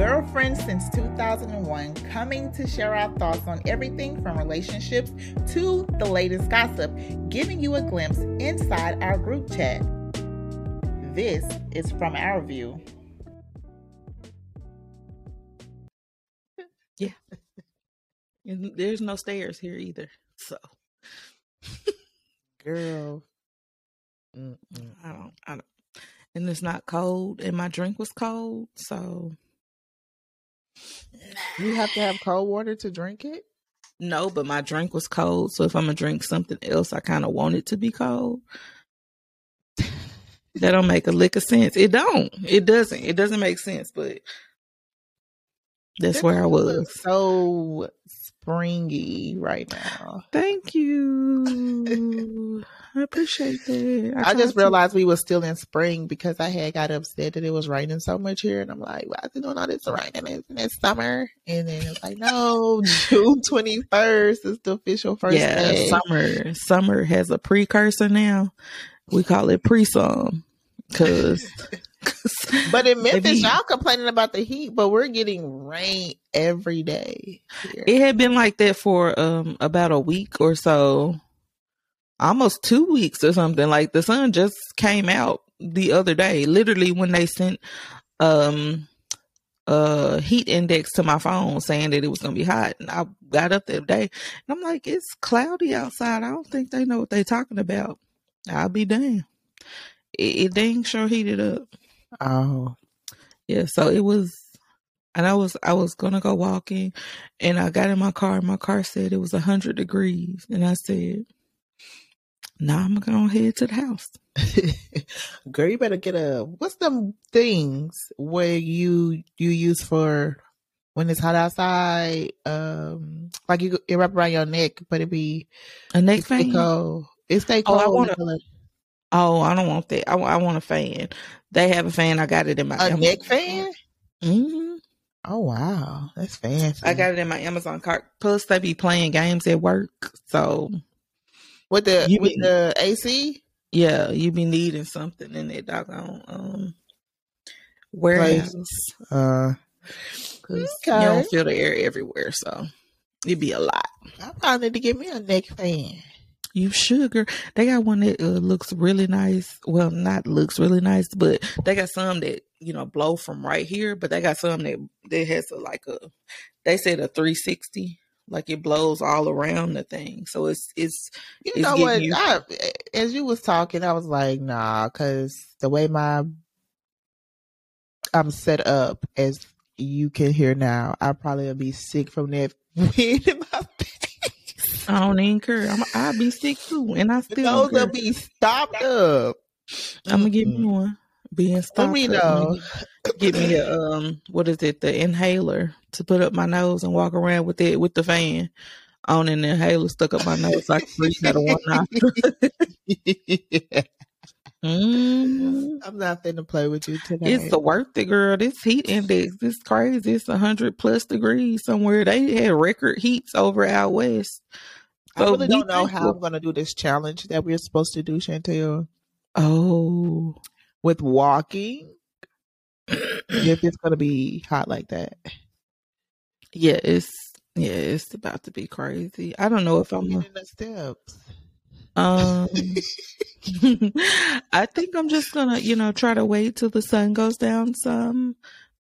Girlfriends since 2001, coming to share our thoughts on everything from relationships to the latest gossip, giving you a glimpse inside our group chat. This is from our view. Yeah. And there's no stairs here either. So, Girl. I don't, I don't. And it's not cold, and my drink was cold. So, You have to have cold water to drink it? no, but my drink was cold. So, if I'm going to drink something else, I kind of want it to be cold. that don't make a lick of sense. It don't. It doesn't. It doesn't make sense, but that's where I was. So springy right now. Thank you. I appreciate that. I, tried just to- realized we were still in spring because I had got upset that it was raining so much here, and I'm like, "Why is it doing all this raining? Isn't it summer?" And then it's like, "No, June 21st is the official first yeah, day." summer. Summer has a precursor now. We call it pre-sum because. But in Memphis, y'all complaining about the heat, but we're getting rain every day. Here. it had been like that for um about a week or so, almost two weeks or something. Like the sun just came out the other day, literally when they sent um a heat index to my phone saying that it was gonna be hot, and I got up that day and I'm like, it's cloudy outside. I don't think they know what they're talking about. I'll be damned. It, it dang sure heated up. Oh, Yeah, so it was, and I was I was gonna go walking, and I got in my car. and My car said it was a hundred degrees, and I said, "Nah, I'm gonna head to the house." girl, you better get a what's them things where you you use for when it's hot outside? Um, like you it wrap around your neck, but it be A neck it stay fan? cold. It stay Oh, cold. I wanna- until it- Oh, I don't want that. I, I want a fan. They have a fan. I got it in my a neck fan. hmm Oh wow, that's fancy. I got it in my Amazon cart. Plus, they be playing games at work, so with the You with mean- the AC. yeah, you be needing something in that doggone um warehouse. Uh, Cause Okay. you don't feel the air everywhere, so it'd be a lot. I probably need to get me a neck fan. You sugar. They got one that uh, looks really nice. Well, not looks really nice, but they got some that you know blow from right here. But they got some that that has a, like a. They said a three sixty, like it blows all around the thing. So it's it's You It's know what? you- I, as you was talking, I was like, nah, because the way my I'm set up, as you can hear now, I probably will be sick from that wind in my. I don't even care. I'm, I'll be sick too, and I still Those don't care. will be stopped up. I'm gonna give me Mm-mm. one. Being Let stopped. me up, know. Get me a um, what is it? The inhaler to put up my nose and walk around with it with the fan on, and the inhaler stuck up my nose so I can breathe out of one nostril. Mm, I'm not finna play with you tonight. it's the worth it, girl. This heat index, this crazy. It's hundred plus degrees somewhere. They had record heats over out west. I really don't know how. I'm gonna do this challenge that we're supposed to do, Chantel, Oh, with walking. if it's gonna be hot like that. yeah, it's yeah, it's about to be crazy. I don't know if I'm. In the steps. um, I think I'm just gonna, you know, try to wait till the sun goes down some,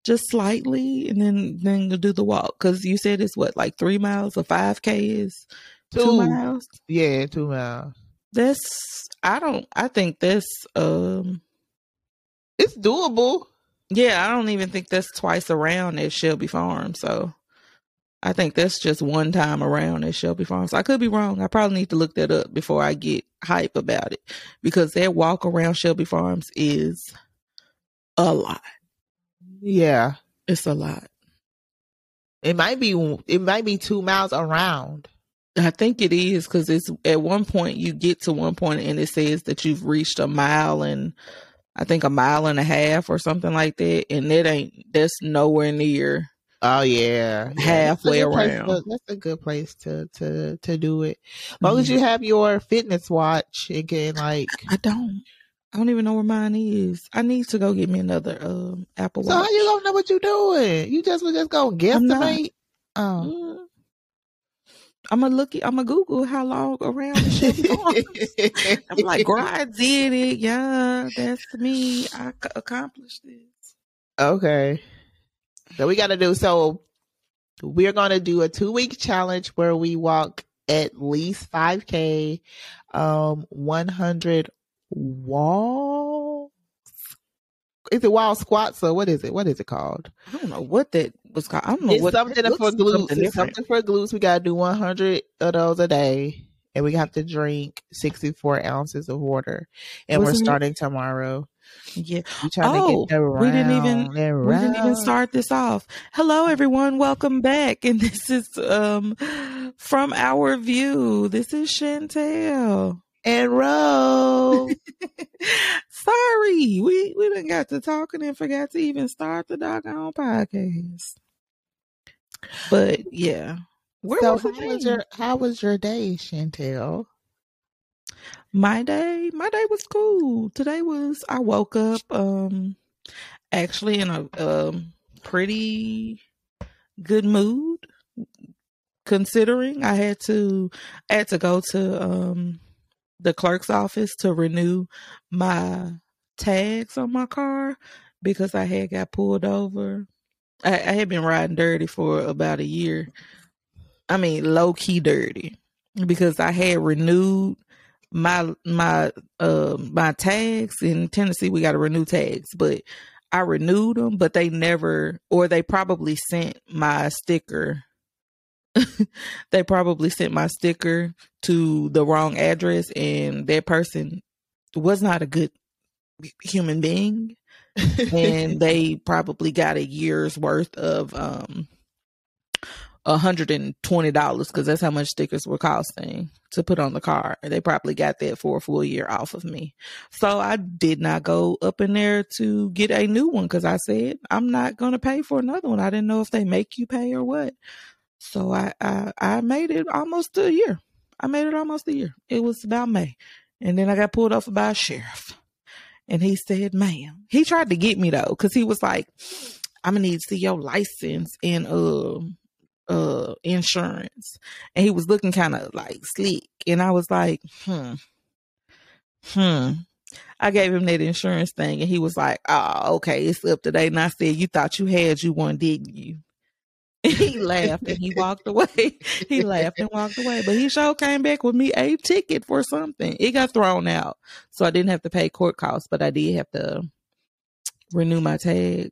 just slightly, and then then do the walk. Because you said it's what, like three miles or five k is two Two. miles. Yeah, two miles. That's I don't I think that's um It's doable. yeah, I don't even think that's twice around at Shelby Farm. So I think that's just one time around at Shelby Farms. I could be wrong. I probably need to look that up before I get hype about it. Because that walk around Shelby Farms is a lot. Yeah. It's a lot. It might be it might be two miles around. I think it is because it's at one point you get to one point and it says that you've reached a mile and I think a mile and a half or something like that, and that ain't that's nowhere near. Oh yeah. yeah. Halfway a around. to- that's a good place to to to do it. As long as Mhm. you have your fitness watch again, like I don't. I don't even know where mine is. I need to go get me another um Apple So how Watch. you gonna know what you doing? You just was just gonna not. guesstimate. Oh. Mm. I'm gonna look. I'm gonna Google how long around the Farms. I'm like, girl, I did it. Yeah, that's me. I c- accomplished this. okay. So we gotta do so we're gonna do a two week challenge where we walk at least five K, um, one hundred wall is it wall squats or what is it? What is it called? I don't know what that was called. I don't know It's what something for glutes. something It's something for glutes. We gotta do one hundred of those a day. And we have to drink sixty four ounces of water. And we're Wasn't it? starting tomorrow. Yeah, We're Oh, to get the we didn't even- we didn't even start this off. Hello, everyone. Welcome back. And this is um from our view. This is Chantel. And roll. Sorry, we we didn't got to talking and forgot to even start the doggone podcast. But yeah, where so was how was your how was your day, Chantel? My day, my day was cool. Today was I woke up um actually in a um pretty good mood considering I had to I had to go to um the clerk's office to renew my tags on my car because I had got pulled over. I, I had been riding dirty for about a year. I mean, low key dirty because I had renewed my my uh my tags in Tennessee. We got to renew tags, but I renewed them, but they never, or they probably sent my sticker. they probably sent my sticker to the wrong address, and that person was not a good human being and they probably got a year's worth of um a hundred and twenty dollars because that's how much stickers were costing to put on the car. And they probably got that for a full year off of me. So I did not go up in there to get a new one because I said I'm not gonna pay for another one. I didn't know if they make you pay or what. So I I, I made it almost a year. I made it almost a year. It was about May. And then I got pulled over by a sheriff. And he said, ma'am, he tried to get me though, because he was like, I'm gonna need to see your license and uh uh insurance. And he was looking kind of like sleek. And I was like, hmm. Hmm. I gave him that insurance thing and he was like, Oh, okay, it's up to date. And I said, You thought you had you one, didn't you? he laughed and he walked away. he laughed and walked away. But he sure came back with me a ticket for something. It got thrown out. So I didn't have to pay court costs, but I did have to renew my tags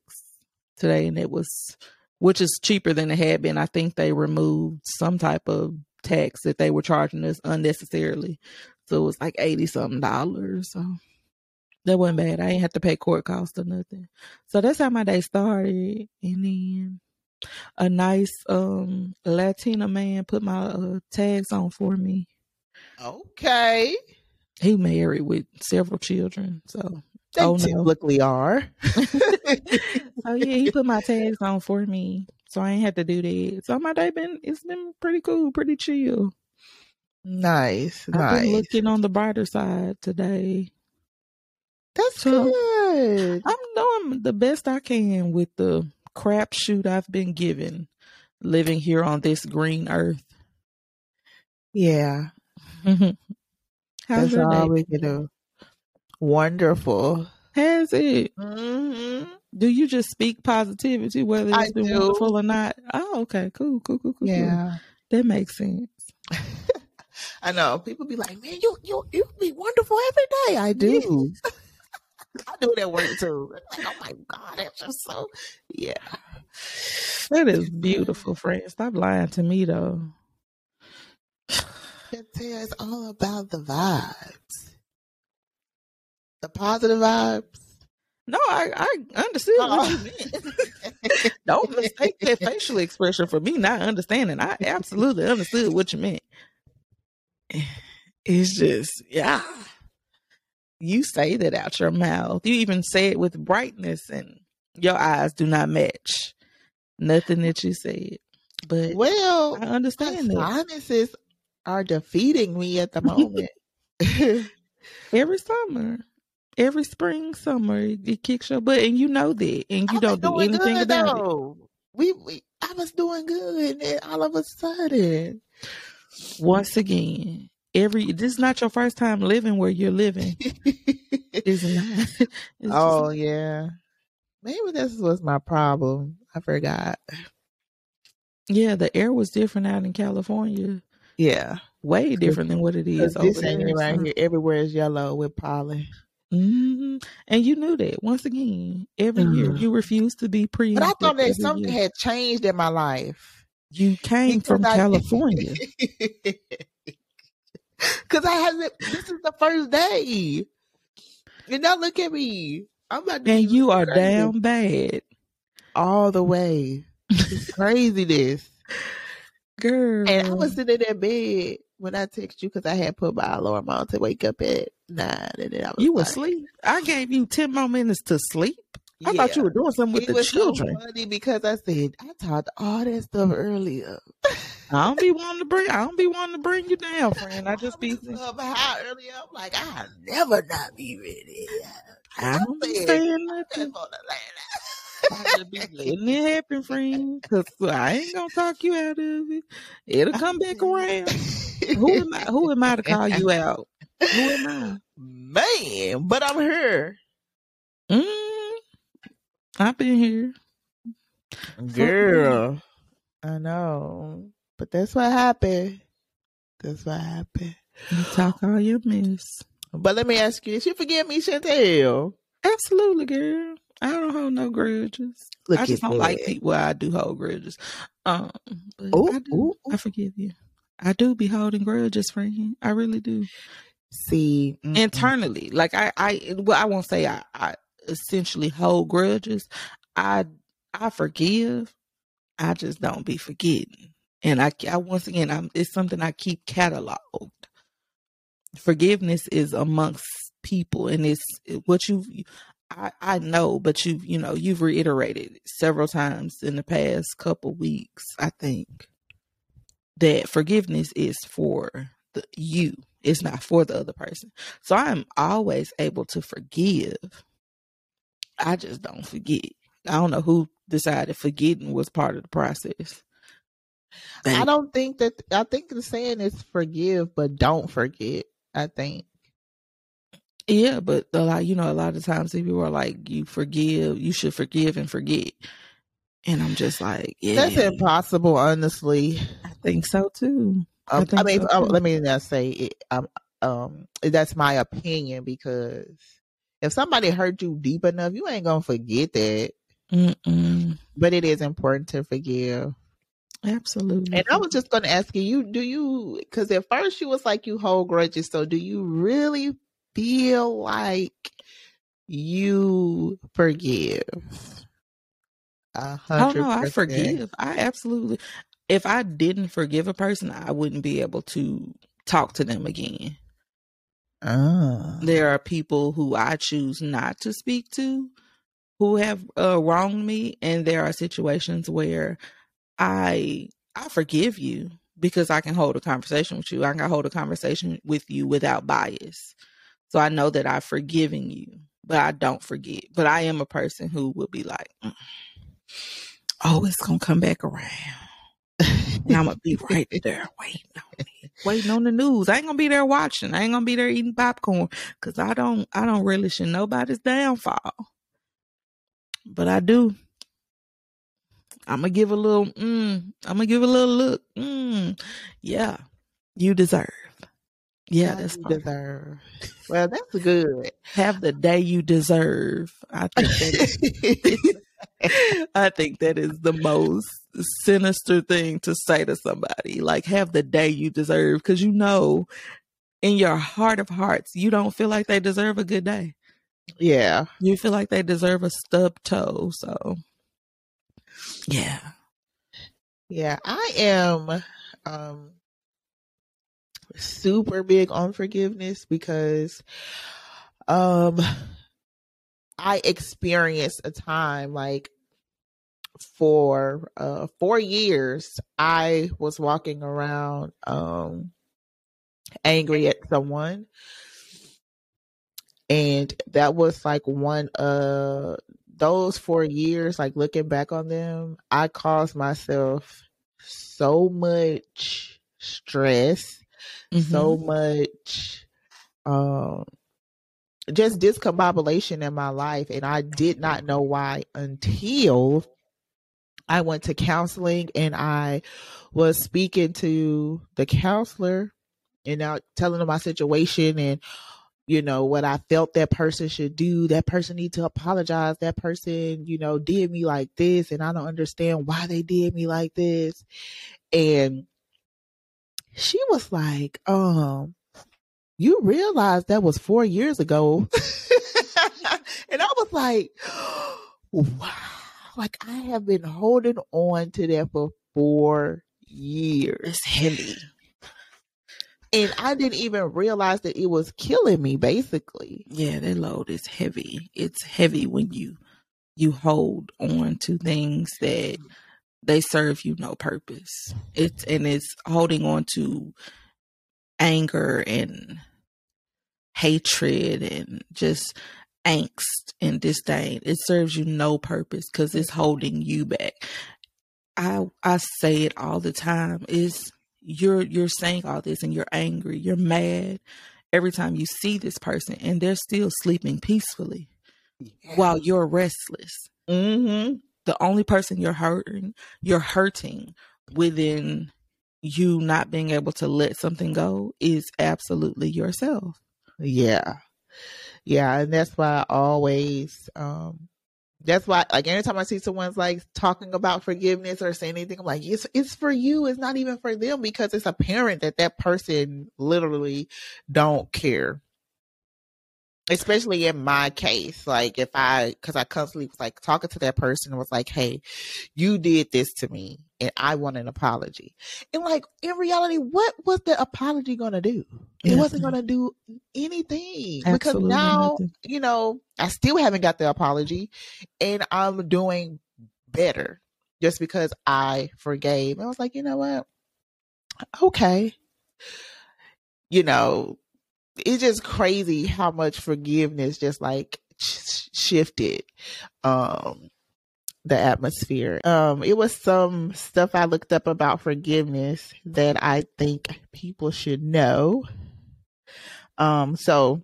today and it was which is cheaper than it had been. I think they removed some type of tax that they were charging us unnecessarily. So it was like eighty something dollars. So that wasn't bad. I ain't have to pay court costs or nothing. So that's how my day started. And then a nice um Latina man put my uh, tags on for me. Okay. He married with several children. So They Oh, no. typically are. oh yeah, he put my tags on for me, so I ain't had to do that. So my day been it's been pretty cool, pretty chill. Nice. I've been looking on the brighter side today. That's So- good. I'm doing the best I can with the crap shoot I've been given, living here on this green earth. Yeah. How's That's your all day? we can do. Wonderful. Has it? hmm Do you just speak positivity, whether I it's been do. wonderful or not? Oh, okay, cool, cool, cool, cool. cool. Yeah. that makes sense. I know. People be like, man, you you you be wonderful every day. I do. I do it at work too. Like, oh my God, that's just so yeah. That is beautiful, friend. Stop lying to me, though. It's all about the vibes. The positive vibes. No, I, I understood what you oh. meant. Don't mistake that facial expression for me not understanding. I absolutely understood what you meant. It's just, yeah. You say that out your mouth. You even say it with brightness, and your eyes do not match nothing that you said. But Well, I understand that. sinuses are defeating me at the moment. Every summer, every spring, summer, it kicks your butt, and you know that, and you I don't do anything about it. We, we, I was doing good, and then all of a sudden, Once again, every this is not your first time living where you're living. It's not. It's oh yeah, maybe this was my problem. I forgot. yeah, the air was different out in California. Yeah, Way different than what it is this over ain't there. right so- here. Everywhere is yellow with pollen. Mhm. And you knew that once again. Every year Mhm. you refused to be pre. But I thought that something had changed in my life. You came Because from I- California. Cause I haven't. This is the first day. And now look at me. I'm about to and you are crazy. down bad. all the way. It's craziness. Girl. And I was sitting in that bed when I text you because I had put my alarm on to wake up at nine, and then I was you were like, asleep. I gave you 10 more minutes to sleep. I Yeah. thought you were doing something with it the children. so funny because I said I talked all that stuff earlier. I don't be wanting to bring I don't be wanting to bring you down, friend. I just be up how earlier. I'm like, I never not be ready. I don't be saying nothing. just wanna lay I just be letting it happen, friend. Cause I ain't gonna talk you out of it. It'll come back around. Who am I? Who am I to call you out? Who am I? Man, but I'm here. Mm, I've been here. Girl. I know. But that's what happened. That's what happened. You talk all your mess. But let me ask you this. You forgive me, Chantel? Absolutely, girl. I don't hold no grudges. Look I just don't like that. people. I do hold grudges. Um, Ooh, I do. ooh, I forgive you. I do be holding grudges, friend. I really do. See, mm-mm. Internally, like I, I, well, I won't say I, I essentially hold grudges. I, I forgive. I just don't be forgetting. And I, I once again, I'm, it's something I keep cataloged. Forgiveness is amongst people, and it's what you. I, I know, but you you know you've reiterated several times in the past couple weeks. I think that forgiveness is for the you. It's not for the other person. So I'm always able to forgive. I just don't forget. I don't know who decided forgetting was part of the process. I don't think that. I think the saying is forgive, but don't forget. I think. Yeah, but a lot, you know, a lot of times people are like, "You forgive, you should forgive and forget," and I'm just like, "Yeah, That's impossible, honestly. I think so too." I Um, I, think mean, so, um, too. let me not say it. Um, um, that's my opinion because if somebody hurt you deep enough, you ain't gonna forget that. Mm-mm. But it is important to forgive. Absolutely. And I was just gonna ask you, you do you? Because at first you was like you hold grudges. So do you really feel like you forgive? A Oh hundred no, I forgive. I absolutely. If I didn't forgive a person, I wouldn't be able to talk to them again. Ah. There are people who I choose not to speak to who have uh, wronged me, and there are situations where I I forgive you because I can hold a conversation with you. I can hold a conversation with you without bias. So I know that I've forgiven you, but I don't forget. But I am a person who will be like, "Mm, oh, it's gonna come back around. And I'm gonna be right there waiting on me, waiting on the news. I ain't gonna be there watching. I ain't gonna be there eating popcorn because I don't, I don't relish in nobody's downfall. But I do. I'm gonna give a little. Mm, I'm gonna give a little look. Mm, yeah, you deserve. Yeah, that's you deserve. Well, that's good. Have the day you deserve. I think that is, I think that is the most sinister thing to say to somebody. Like, have the day you deserve, because you know, in your heart of hearts, you don't feel like they deserve a good day. yeah. You feel like they deserve a stub toe. So, yeah. Yeah, I am um super big on forgiveness because um I experienced a time like for uh 4 years I was walking around um angry at someone And that was like one of those four years, like looking back on them, I caused myself so much stress, mm-hmm. so much um just discombobulation in my life and I did not know why until I went to counseling and I was speaking to the counselor and now telling them my situation and you know what I felt that person should do. That person need to apologize. That person, you know, did me like this and I don't understand why they did me like this. And she was like, um, you realize that was four years ago. and I was like, wow. Like I have been holding on to that for four years. It's heavy. And I didn't even realize that it was killing me basically. Yeah, that load is heavy. It's heavy when you you hold on to things that they serve you no purpose. It's and it's holding on to anger and hatred and just angst and disdain. It serves you no purpose because it's holding you back. I I say it all the time. Is you're you're saying all this and you're angry, you're mad every time you see this person and they're still sleeping peacefully yeah. while you're restless. Mm-hmm. The only person you're hurting, you're hurting within you not being able to let something go is absolutely yourself. Yeah. Yeah. And that's why I always, um, that's why like anytime I see someone's like talking about forgiveness or saying anything, I'm like, it's it's for you. It's not even for them because it's apparent that that person literally don't care especially in my case like if i because i constantly was like talking to that person and was like hey you did this to me and i want an apology. And like in reality what was the apology gonna do? It wasn't gonna do anything Absolutely because now nothing. you know i still haven't got the apology and i'm doing better just because i forgave i was like you know what? Okay. You know it's just crazy how much forgiveness just like sh- shifted um the atmosphere. Um, it was some stuff I looked up about forgiveness that I think people should know. Um, so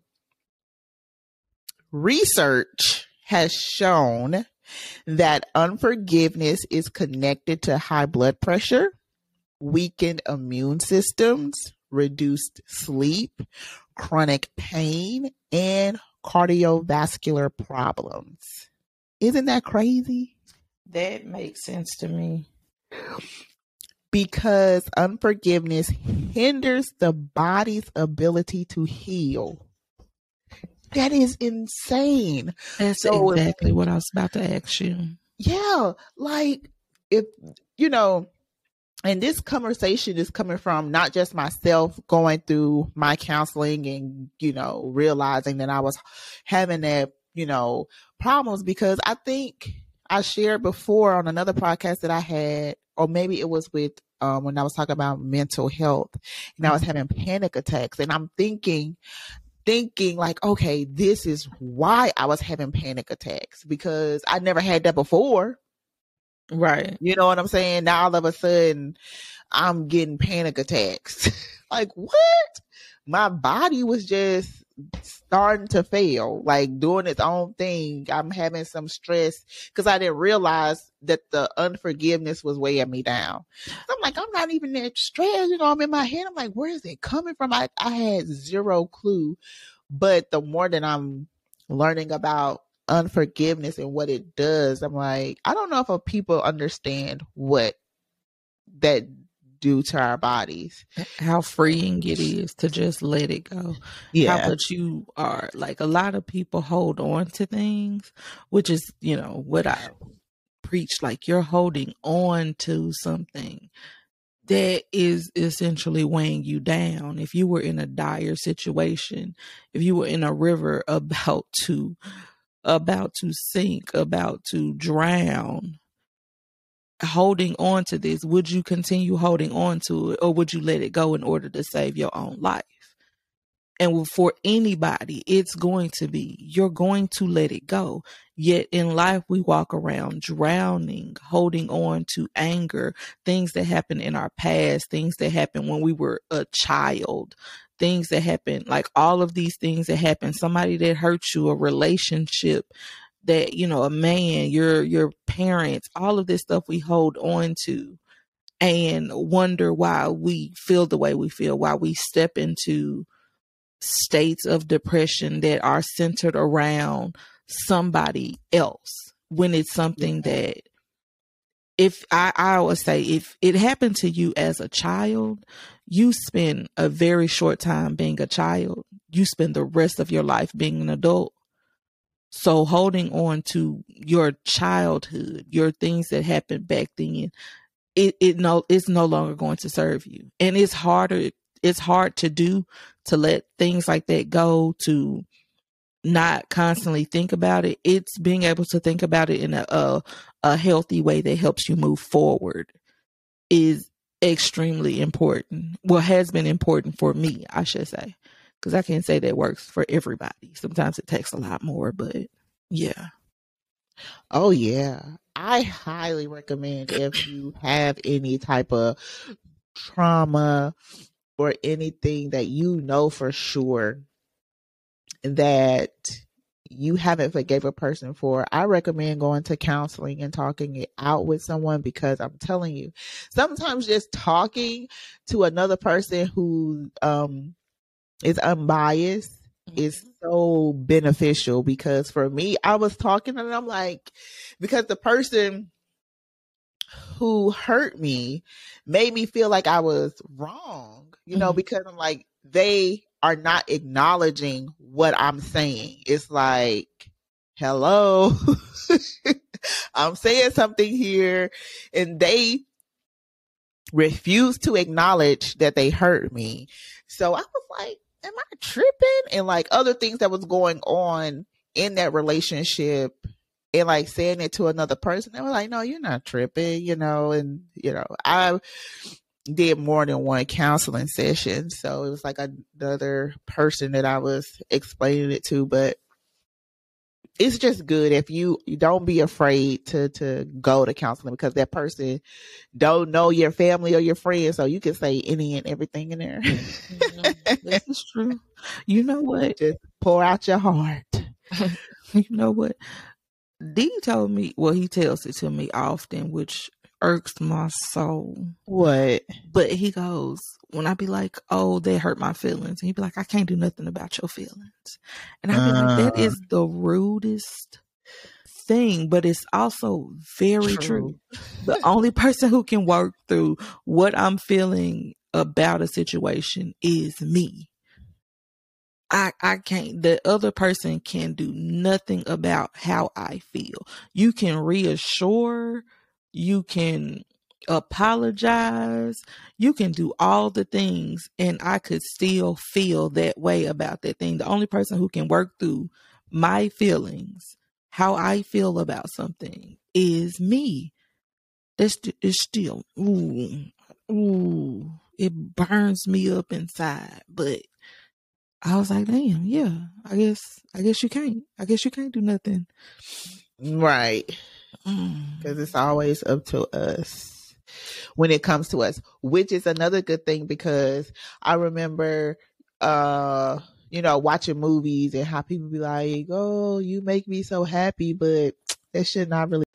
research has shown that unforgiveness is connected to high blood pressure, weakened immune systems, reduced sleep, chronic pain, and cardiovascular problems. Isn't that crazy? That makes sense to me. Because unforgiveness hinders the body's ability to heal. That is insane. That's so exactly if, what I was about to ask you. Yeah. Like, if, you know, and this conversation is coming from not just myself going through my counseling and you know realizing that i was having that you know problems because i think i shared before on another podcast that i had or maybe it was with um, when i was talking about mental health and i was having panic attacks. And i'm thinking thinking like okay this is why i was having panic attacks because i never had that before Right. You know what I'm saying? Now all of a sudden I'm getting panic attacks. like what? My body was just starting to fail, like doing its own thing. I'm having some stress because I didn't realize that the unforgiveness was weighing me down. So I'm like, I'm not even that stressed. You know, I'm in my head. I'm like, where is it coming from? I, I had zero clue. But the more that I'm learning about unforgiveness and what it does, I'm like, I don't know if people understand what that do to our bodies. How freeing it is to just let it go. Yeah. How much you are like a lot of people hold on to things, which is, you know, what I preach. Like you're holding on to something that is essentially weighing you down. If you were in a dire situation, if you were in a river about to about to sink, about to drown, holding on to this, would you continue holding on to it or would you let it go in order to save your own life? And for anybody, it's going to be, you're going to let it go. Yet in life, we walk around drowning, holding on to anger, things that happened in our past, things that happened when we were a child, things that happen, like all of these things that happen, somebody that hurt you, a relationship that, you know, a man, your, your parents, all of this stuff we hold on to and wonder why we feel the way we feel, why we step into states of depression that are centered around somebody else when it's something that if I, I always say if it happened to you as a child, you spend a very short time being a child. You spend the rest of your life being an adult. So holding on to your childhood, your things that happened back then, it, it no it's no longer going to serve you. And it's harder it's hard to do to let things like that go to not constantly think about it it's being able to think about it in a, a, a healthy way that helps you move forward is extremely important. Well has been important for me i should say. Because i can't say that works for everybody. Sometimes it takes a lot more but yeah. Oh yeah. I highly recommend if you have any type of trauma or anything that you know for sure that you haven't forgave a person for, I recommend going to counseling and talking it out with someone because I'm telling you, sometimes just talking to another person who um is unbiased mm-hmm. is so beneficial because for me, I was talking and I'm like, because the person who hurt me made me feel like I was wrong you know, mm-hmm. because I'm like, they are not acknowledging what I'm saying. It's like, hello, I'm saying something here, and they refuse to acknowledge that they hurt me. So I was like, am I tripping? And like other things that was going on in that relationship and like saying it to another person, they were like, no, you're not tripping, you know, and you know, I did more than one counseling session. So it was like another person that I was explaining it to, but it's just good if you, you don't be afraid to to go to counseling because that person don't know your family or your friends, so you can say any and everything in there. mm-hmm. This is true. You know what? Just pour out your heart. you know what? D told me, well, he tells it to me often, which irks my soul. What? But he goes, when I be like, oh, they hurt my feelings, and he be like, I can't do nothing about your feelings. And I be uh, like, that is uh. the rudest thing, but it's also very true. true. the only person who can work through what I'm feeling about a situation is me. I, I can't, the other person can do nothing about how I feel. You can reassure you can apologize, you can do all the things, and I could still feel that way about that thing. The only person who can work through my feelings, how I feel about something, is me. That's it's still ooh ooh. It burns me up inside, but I was like, damn, yeah. I guess I guess you can't. I guess you can't do nothing. Right because it's always up to us when it comes to us, which is another good thing because I remember, uh, you know, watching movies and how people be like, "Oh, you make me so happy," but that should not really.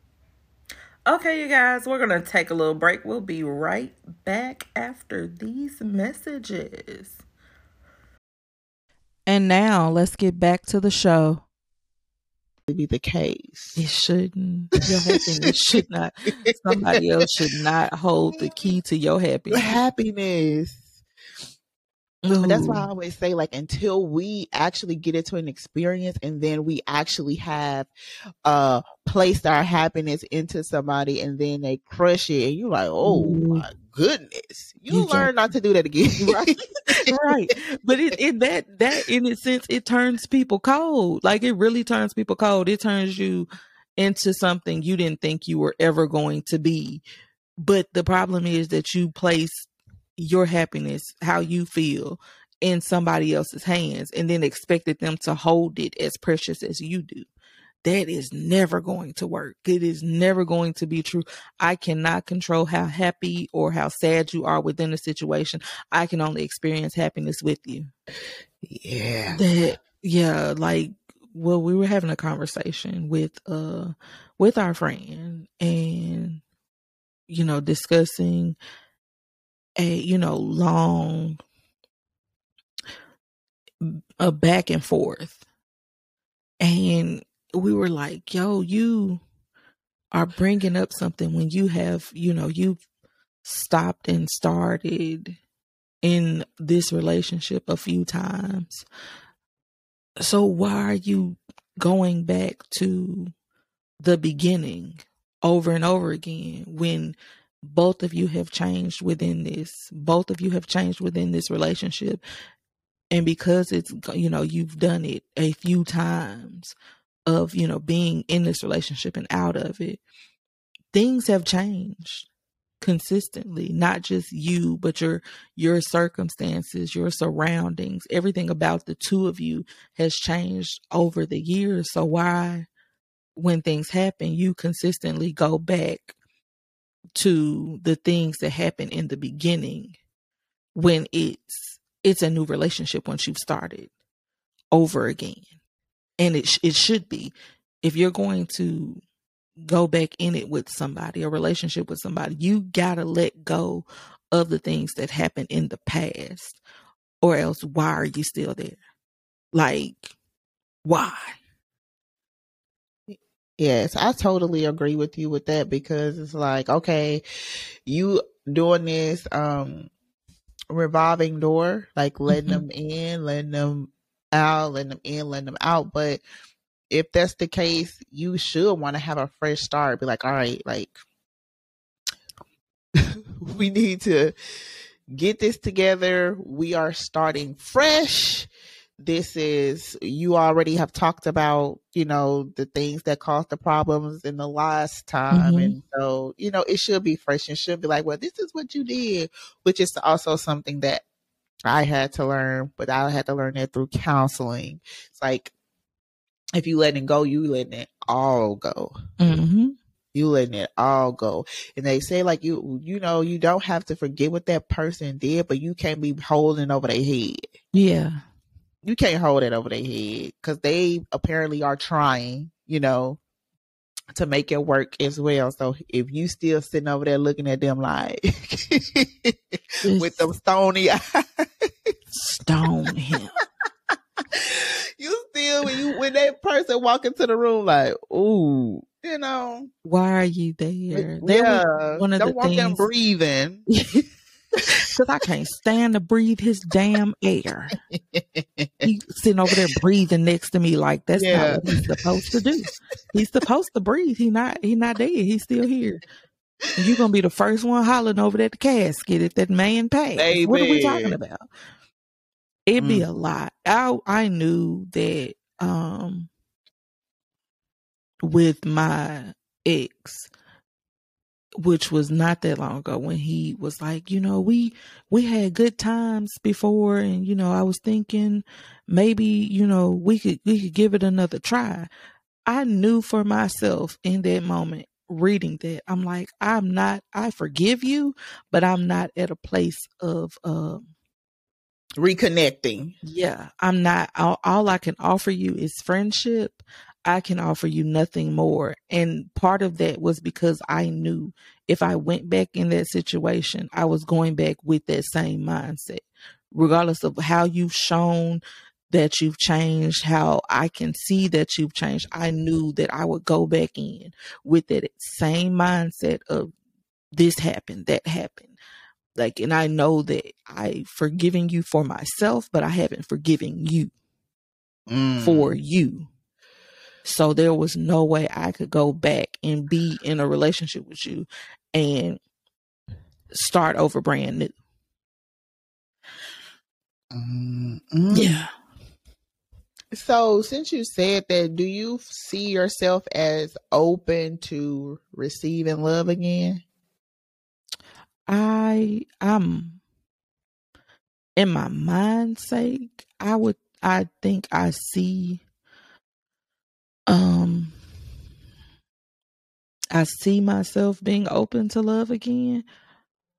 Okay, you guys, we're gonna take a little break. We'll be right back after these messages. And now let's get back to the show be the case. It shouldn't. Your happiness should not. Somebody else should not hold the key to your happiness. Happiness. Ooh. That's why I always say, like, until we actually get into an experience and then we actually have uh placed our happiness into somebody and then they crush it and you're like, oh Ooh. my goodness. You, you learn not to do that again. right. right. But it, it that that in a sense it turns people cold. Like it really turns people cold. It turns you into something you didn't think you were ever going to be. But the problem is that you place your happiness, how you feel, in somebody else's hands and then expected them to hold it as precious as you do. That is never going to work. It is never going to be true. I cannot control how happy or how sad you are within a situation. I can only experience happiness with you. Yeah. That yeah, like well, we were having a conversation with uh with our friend and you know discussing a you know long a back and forth and we were like yo you are bringing up something when you have you know you've stopped and started in this relationship a few times. So why are you going back to the beginning over and over again when both of you have changed within this both of you have changed within this relationship? And because it's you know you've done it a few times of you know being in this relationship and out of it things have changed consistently not just you but your your circumstances your surroundings everything about the two of you has changed over the years. So why when things happen you consistently go back to the things that happened in the beginning when it's it's a new relationship once you've started over again and it it should be if you're going to go back in it with somebody, a relationship with somebody, you gotta let go of the things that happened in the past, or else why are you still there? Like, why? Yes, I totally agree with you with that because it's like, okay, you doing this um revolving door, like letting mm-hmm. them in, letting them out, letting them in, letting them out, but if that's the case, you should want to have a fresh start. Be like, all right, like we need to get this together. We are starting fresh. This is you already have talked about, you know, the things that caused the problems in the last time. Mm-hmm. And so, you know, it should be fresh and should be like, well, this is what you did, which is also something that I had to learn, but I had to learn that through counseling. It's like if you letting go, you letting it all go. Mm-hmm. You letting it all go. And they say like you, you know, you don't have to forget what that person did, but you can't be holding over their head. Yeah. You can't hold it over their head because they apparently are trying, you know, to make it work as well. So if you still sitting over there looking at them like with them stony eyes, stone him you still when you when that person walk into the room like, ooh, you know, why are you there? yeah, one of don't the walk things breathing. Cause I can't stand to breathe his damn air. He's sitting over there breathing next to me like that's yeah. not what he's supposed to do. He's supposed to breathe. He not he not dead. He's still here. You're gonna be the first one hollering over at the casket if that man passed. What are we talking about? it'd mm. be a lot. I I knew that um with my ex which was not that long ago when he was like, you know, we we had good times before and you know, I was thinking maybe, you know, we could we could give it another try. I knew for myself in that moment reading that. I'm like, I'm not I forgive you, but I'm not at a place of um reconnecting. Yeah, I'm not. All, all, I can offer you is friendship. I can offer you nothing more. And part of that was because I knew if I went back in that situation, I was going back with that same mindset, regardless of how you've shown that you've changed, how I can see that you've changed. I knew that I would go back in with that same mindset of this happened, that happened like, and I know that I've forgiven you for myself, but I haven't forgiven you mm. for you. So there was no way I could go back and be in a relationship with you and start over brand new. mm Yeah. So, since you said that, do you see yourself as open to receiving love again? I am in my mind's sake, I would I think I see um I see myself being open to love again,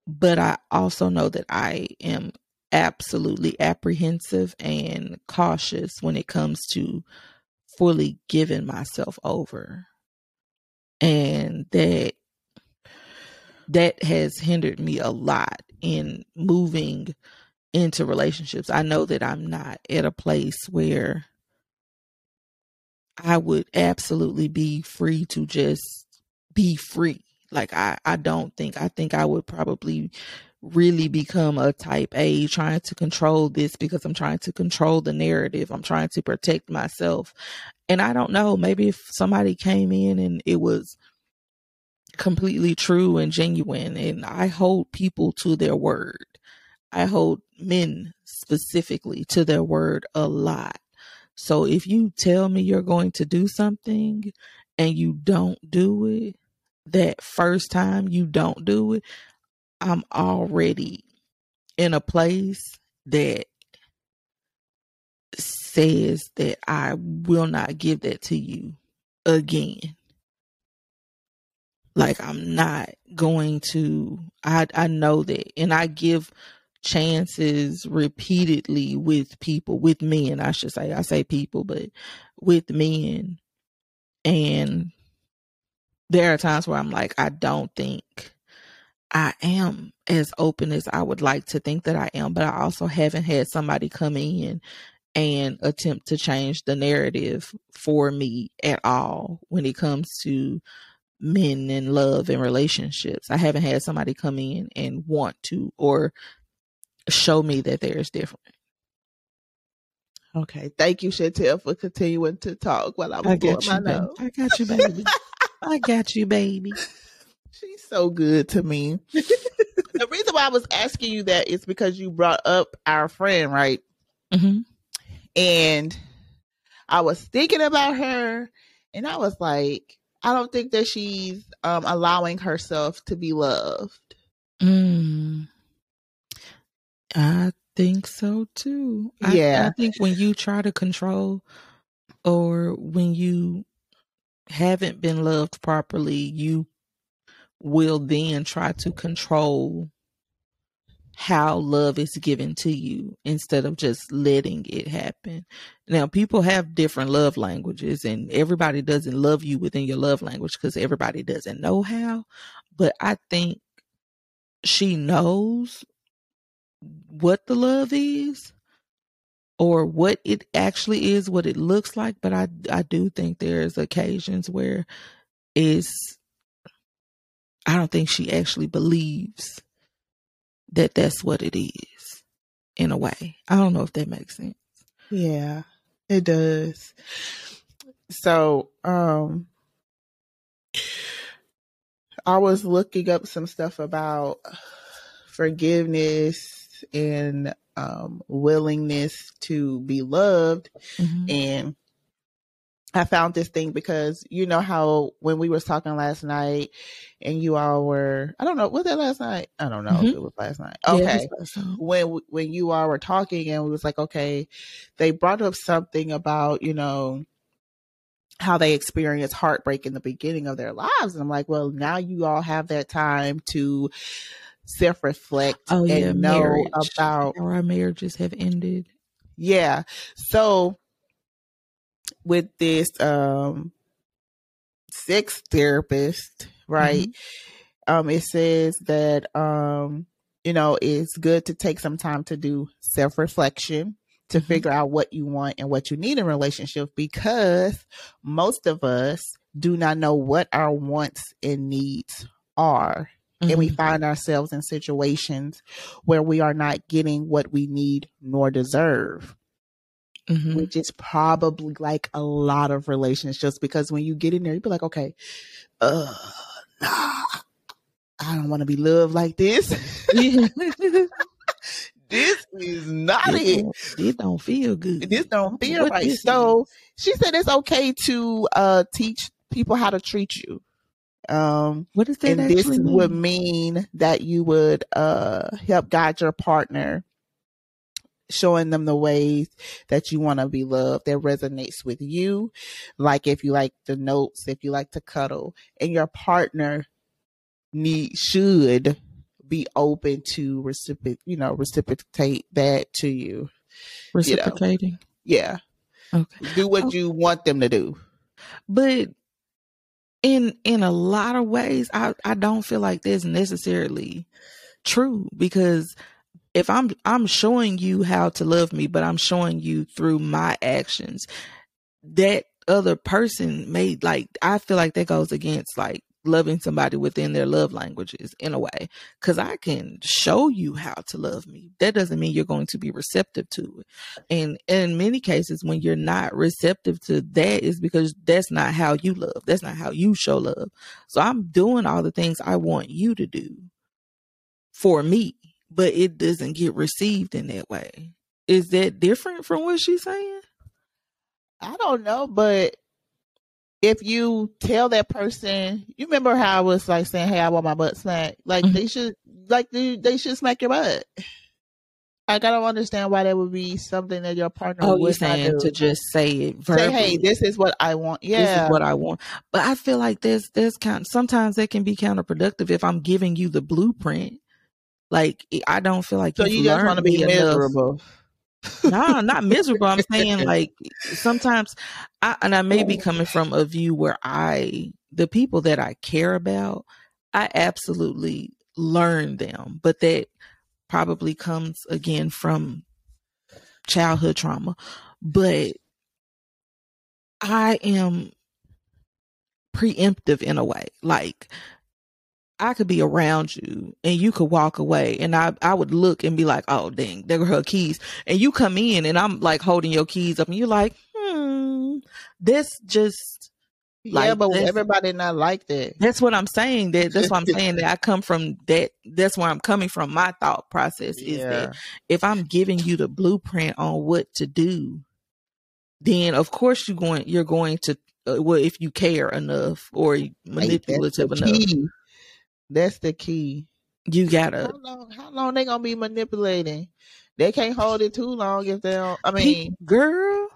but I also know that I am absolutely apprehensive and cautious when it comes to fully giving myself over. And that that has hindered me a lot in moving into relationships. I know that I'm not at a place where I would absolutely be free to just be free. Like I, I don't think I think I would probably really become a type A trying to control this because I'm trying to control the narrative. I'm trying to protect myself. And I don't know, maybe if somebody came in and it was completely true and genuine and I hold people to their word. I hold men specifically to their word a lot. So if you tell me you're going to do something and you don't do it, that first time you don't do it, I'm already in a place that says that I will not give that to you again. Like I'm not going to I I know that and I give chances repeatedly with people with men I should say I say people but with men and there are times where I'm like, I don't think I am as open as I would like to think that I am, but I also haven't had somebody come in and attempt to change the narrative for me at all when it comes to men and love and relationships. I haven't had somebody come in and want to or show me that there's different. Okay. Thank you, Chantel, for continuing to talk while I was I blowing got my you, baby. nose. I got you, baby. I got you, baby. She's so good to me. the reason why I was asking you that is because you brought up our friend, right? hmm And I was thinking about her, and I was like, I don't think that she's um, allowing herself to be loved. Mm. I think so too. I, Yeah. I think when you try to control or when you haven't been loved properly, you will then try to control how love is given to you instead of just letting it happen. Now, people have different love languages, and everybody doesn't love you within your love language because everybody doesn't know how. But I think she knows what the love is or what it actually is, what it looks like. But I, I do think there's occasions where it's, I don't think she actually believes that that's what it is in a way. I don't know if that makes sense. Yeah, it does. So, um, I was looking up some stuff about forgiveness and um, willingness to be loved, Mhm. and I found this thing because you know how when we was talking last night, and you all were I don't know was that last night? I don't know Mhm. if it was last night. Okay, awesome. when when you all were talking and we was like okay they brought up something about you know how they experience heartbreak in the beginning of their lives and i'm like well now you all have that time to self-reflect Oh and yeah, know marriage. about How our marriages have ended. yeah so with this um sex therapist right um it says that um you know it's good to take some time to do self-reflection to Mhm. figure out what you want and what you need in relationship because most of us do not know what our wants and needs are and we Mhm. find ourselves in situations where we are not getting what we need nor deserve Mhm. which is probably like a lot of relationships because when you get in there, you be like, okay, uh, nah, I don't want to be loved like this. Yeah. this is not it, it. don't, it don't feel good. This don't feel What right. So is. she said it's okay to uh teach people how to treat you. Um, what does that and this mean? would mean that you would uh help guide your partner showing them the ways that you want to be loved that resonates with you. Like if you like the notes, if you like to cuddle, and your partner need should be open to reciprocate, you know, reciprocate that to you. Reciprocating. You know? Yeah. Okay. Do what okay. you want them to do. But in in a lot of ways, I I don't feel like that's necessarily true because if I'm I'm showing you how to love me, but I'm showing you through my actions, that other person made like I feel like that goes against like loving somebody within their love languages in a way because i can show you how to love me. That doesn't mean you're going to be receptive to it. And in many cases when you're not receptive to that is because that's not how you love. That's not how you show love. So i'm doing all the things i want you to do for me but it doesn't get received in that way. Is that different from what she's saying? I don't know but if you tell that person, you remember how I was like saying, "Hey, I want my butt smacked." Like mm-hmm. they should, like they, they should smack your butt. Like I don't understand why that would be something that your partner. Oh, would saying to just say it verbally. Say, "Hey, this is what I want." Yeah, this is what I want. But I feel like there's there's kind. Sometimes that can be counterproductive if I'm giving you the blueprint. Like I don't feel like so you just want to be miserable. Enough no, not miserable. I'm saying like sometimes I and I may be coming from a view where I the people that I care about, I absolutely learn them, but that probably comes again from childhood trauma. But I am preemptive in a way. Like I could be around you and you could walk away and I, I would look and be like, oh, dang, there are her keys. And you come in and I'm like holding your keys up and you're like, hmm, this just. Like, yeah, but everybody not like that. That's what I'm saying. That that's what I'm saying. That I come from that. That's where I'm coming from. My thought process is that if I'm giving you the blueprint on what to do, then of course you're going. You're going to uh, well, if you care enough or manipulative enough. Key. That's the key. You gotta. How long? How long they gonna be manipulating? They can't hold it too long if they don't. I mean, girl,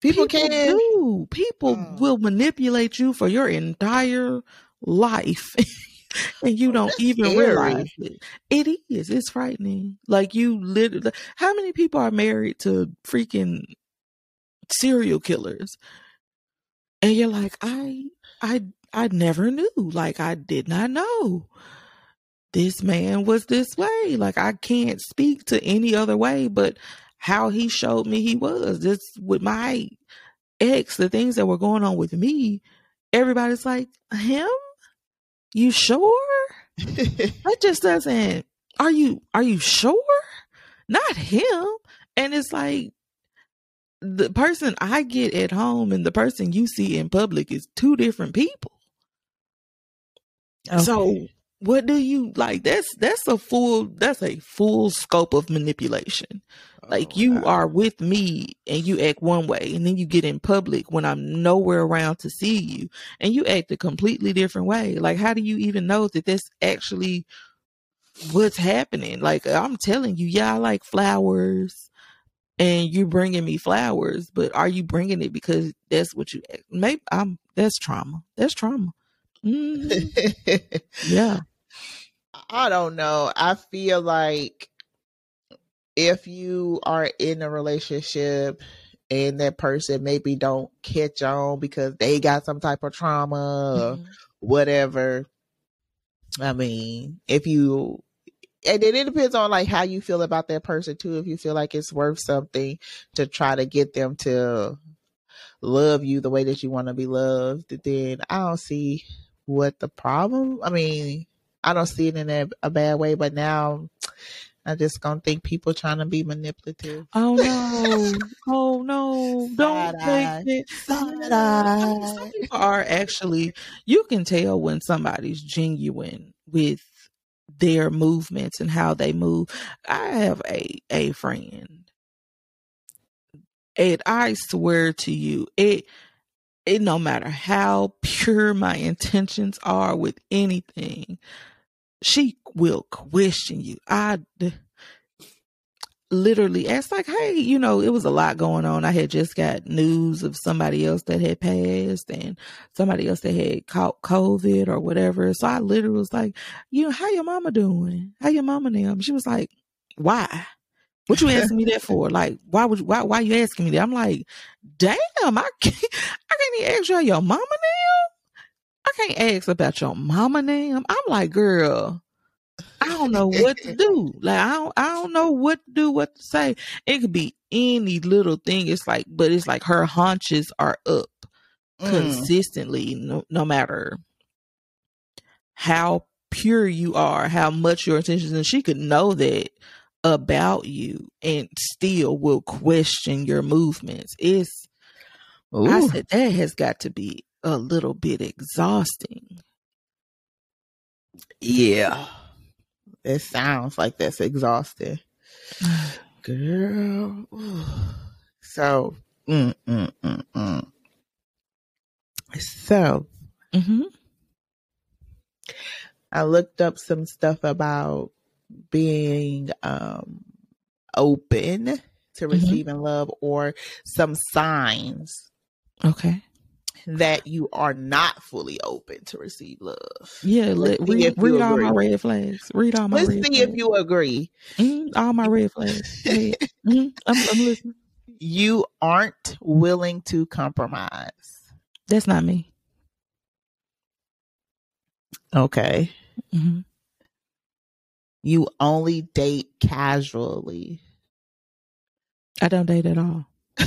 people, people can. Do. People oh. will manipulate you for your entire life. and you oh, don't even scary. realize it. It is. It's frightening. Like you literally. How many people are married to freaking serial killers? And you're like, I, I I never knew. Like I did not know this man was this way. Like I can't speak to any other way but how he showed me he was. This with my ex, the things that were going on with me, everybody's like, him? You sure? that just doesn't are you are you sure? Not him. And it's like the person I get at home and the person you see in public is two different people. Okay. So what do you like that's that's a full that's a full scope of manipulation. Like oh, you wow. are with me and you act one way and then you get in public when i'm nowhere around to see you and you act a completely different way. Like how do you even know that that's actually what's happening? Like i'm telling you yeah i like flowers and you're bringing me flowers but are you bringing it because that's what you maybe i'm that's trauma. That's trauma Mm-hmm. yeah. I don't know. I feel like if you are in a relationship and that person maybe don't catch on because they got some type of trauma mm-hmm. or whatever. I mean, if you and then it depends on like how you feel about that person too. If you feel like it's worth something to try to get them to love you the way that you want to be loved, then I don't see what the problem. I mean, I don't see it in a, a bad way, but now I just gonna think people trying to be manipulative. Oh no! oh no! Don't take it. Some people are actually. You can tell when somebody's genuine with their movements and how they move. I have a a friend, and I swear to you, it it no matter how pure my intentions are with anything, she will question you. I literally asked like, "Hey, you know, it was a lot going on. I had just got news of somebody else that had passed and somebody else that had caught COVID or whatever. So I literally was like, "You know, how your mama doing? How your mama now?" She was like, "Why?" What you asking me that for? Like, why would you, why why you asking me that? I'm like, damn, I can't I can't even ask you your mama name. I can't ask about your mama name. I'm like, girl, I don't know what to do. Like I don't I don't know what to do, what to say. It could be any little thing. It's like, but it's like her haunches are up mm. consistently, no, no matter how pure you are, how much your intentions, and she could know that about you and still will question your movements. It's Ooh. I said that has got to be a little bit exhausting. Yeah. It sounds like that's exhausting. Girl. So, mm, mm, mm, mm. so mm-hmm. I looked up some stuff about being um, open to mm-hmm. receiving mm-hmm. love or some signs. Okay that you are not fully open to receive love. Yeah, let, read, read all my red flags. Read all my Let's see flags. if you agree. Mm-hmm, all my red flags. mm-hmm, I'm, I'm listening. You aren't willing to compromise. That's not me. Okay. Mm-hmm. You only date casually. I don't date at all.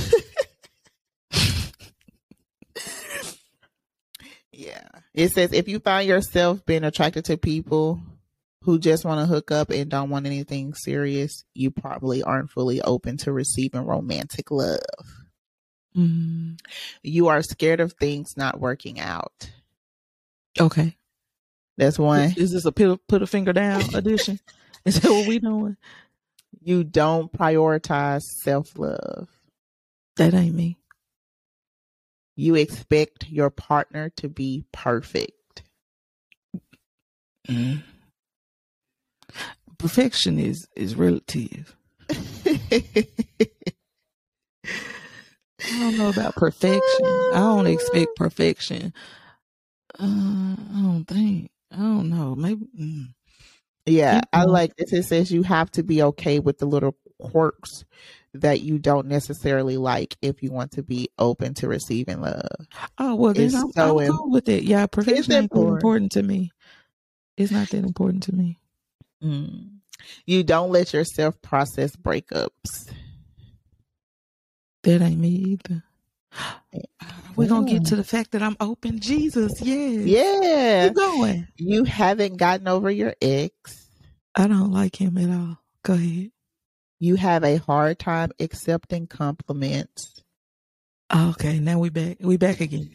Yeah. It says if you find yourself being attracted to people who just want to hook up and don't want anything serious, you probably aren't fully open to receiving romantic love. Mm. You are scared of things not working out. Okay. That's one. Is this a put, put a finger down edition? Is that what we doing? You don't prioritize self love. That ain't me. You expect your partner to be perfect. Mm. Perfection is is relative. I don't know about perfection. I don't expect perfection. Uh, I don't think. I don't know. Maybe. Mm. Yeah, I like this. It says you have to be okay with the little quirks that you don't necessarily like if you want to be open to receiving love. Oh well, then I'm, so I'm cool with it. Yeah, perfection ain't important. important to me. It's not that important to me. Mm. You don't let yourself process breakups. That ain't me either. We're gonna get to the fact that I'm open. Jesus, yes. Yeah. Keep going. You haven't gotten over your ex. I don't like him at all. Go ahead. You have a hard time accepting compliments. Okay, now we back. We back again.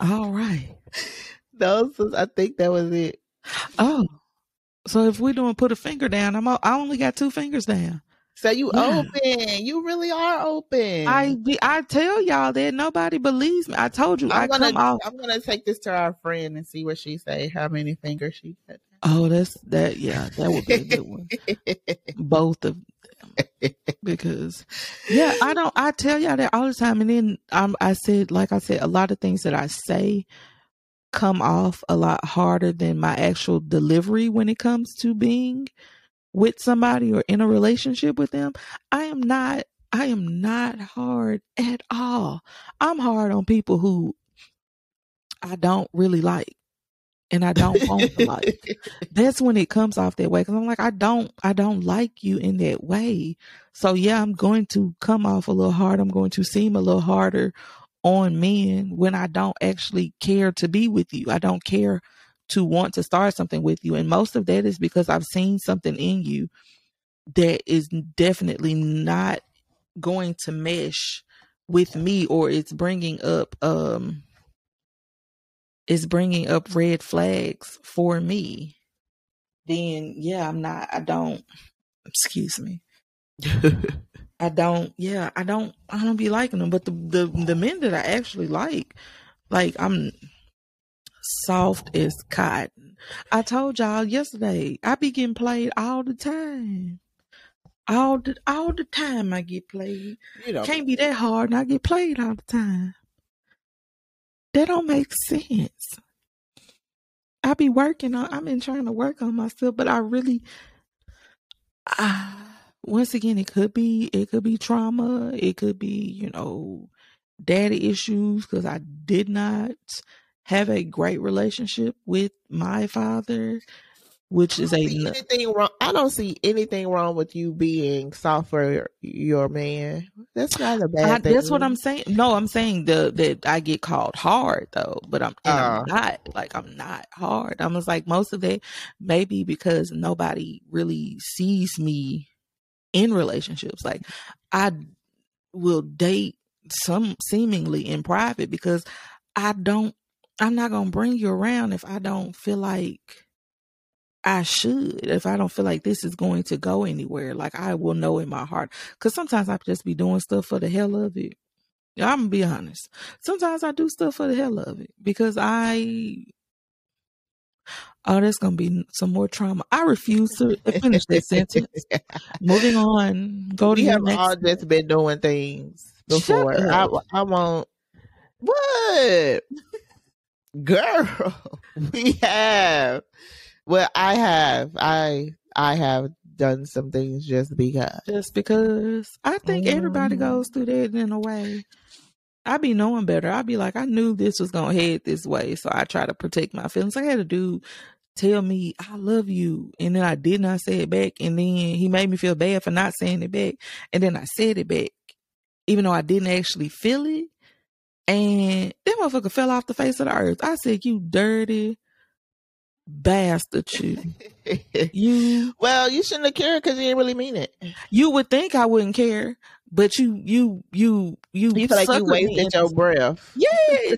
All right. Those was, I think that was it. Oh, so if we're doing put a finger down, I'm all, I only got two fingers down. So you yeah. open. You really are open. I I tell y'all that nobody believes me. I told you. I'm I gonna off. I'm gonna take this to our friend and see what she say. How many fingers she got? Oh, that's that. Yeah, that would be a good one. Both of them. because yeah i don't i tell y'all that all the time and then um, i said like i said a lot of things that i say come off a lot harder than my actual delivery when it comes to being with somebody or in a relationship with them i am not i am not hard at all i'm hard on people who i don't really like and I don't want to like. That's when it comes off that way because I'm like, I don't, I don't like you in that way. So yeah, I'm going to come off a little hard. I'm going to seem a little harder on men when I don't actually care to be with you. I don't care to want to start something with you, and most of that is because I've seen something in you that is definitely not going to mesh with me, or it's bringing up um is bringing up red flags for me, then yeah, I'm not, I don't, excuse me. I don't, yeah, I don't, I don't be liking them. But the, the, the men that I actually like, like I'm soft as cotton. I told y'all yesterday, I be getting played all the time. all the all the time I get played. You know, Can't be that hard and I get played all the time. That don't make sense. I be working on I've been trying to work on myself, but I really ah once again it could be it could be trauma, it could be, you know, daddy issues because I did not have a great relationship with my father, which is a anything wrong. I don't see anything wrong with you being soft for your man. That's not a bad I, thing. that's what I'm saying. No, I'm saying the that I get called hard though, but I'm and I'm Uh. not like I'm not hard. I'm just like most of it maybe because nobody really sees me in relationships. Like I will date some seemingly in private because I don't. I'm not gonna bring you around if I don't feel like I should. If I don't feel like this is going to go anywhere, like I will know in my heart. Because sometimes I just be doing stuff for the hell of it. I'm gonna be honest. Sometimes I do stuff for the hell of it because I. Oh, that's gonna be some more trauma. I refuse to finish that sentence. Moving on. Go to we your have next. all just been doing things before. I. I won't. What, girl? We have. Well, I have. I I have done some things just because. just because I think everybody Mhm. goes through that in a way. I'd be knowing better. I'd be like, I knew this was gonna head this way, so I try to protect my feelings. I had a dude tell me I love you, and then I did not say it back, and then he made me feel bad for not saying it back, and then I said it back, even though I didn't actually feel it, and that motherfucker fell off the face of the earth. I said, "You dirty bastard, you, you." well, you shouldn't have cared because you didn't really mean it. You would think I wouldn't care, but you, you, you, you, You feel like you wasted your breath. Yeah,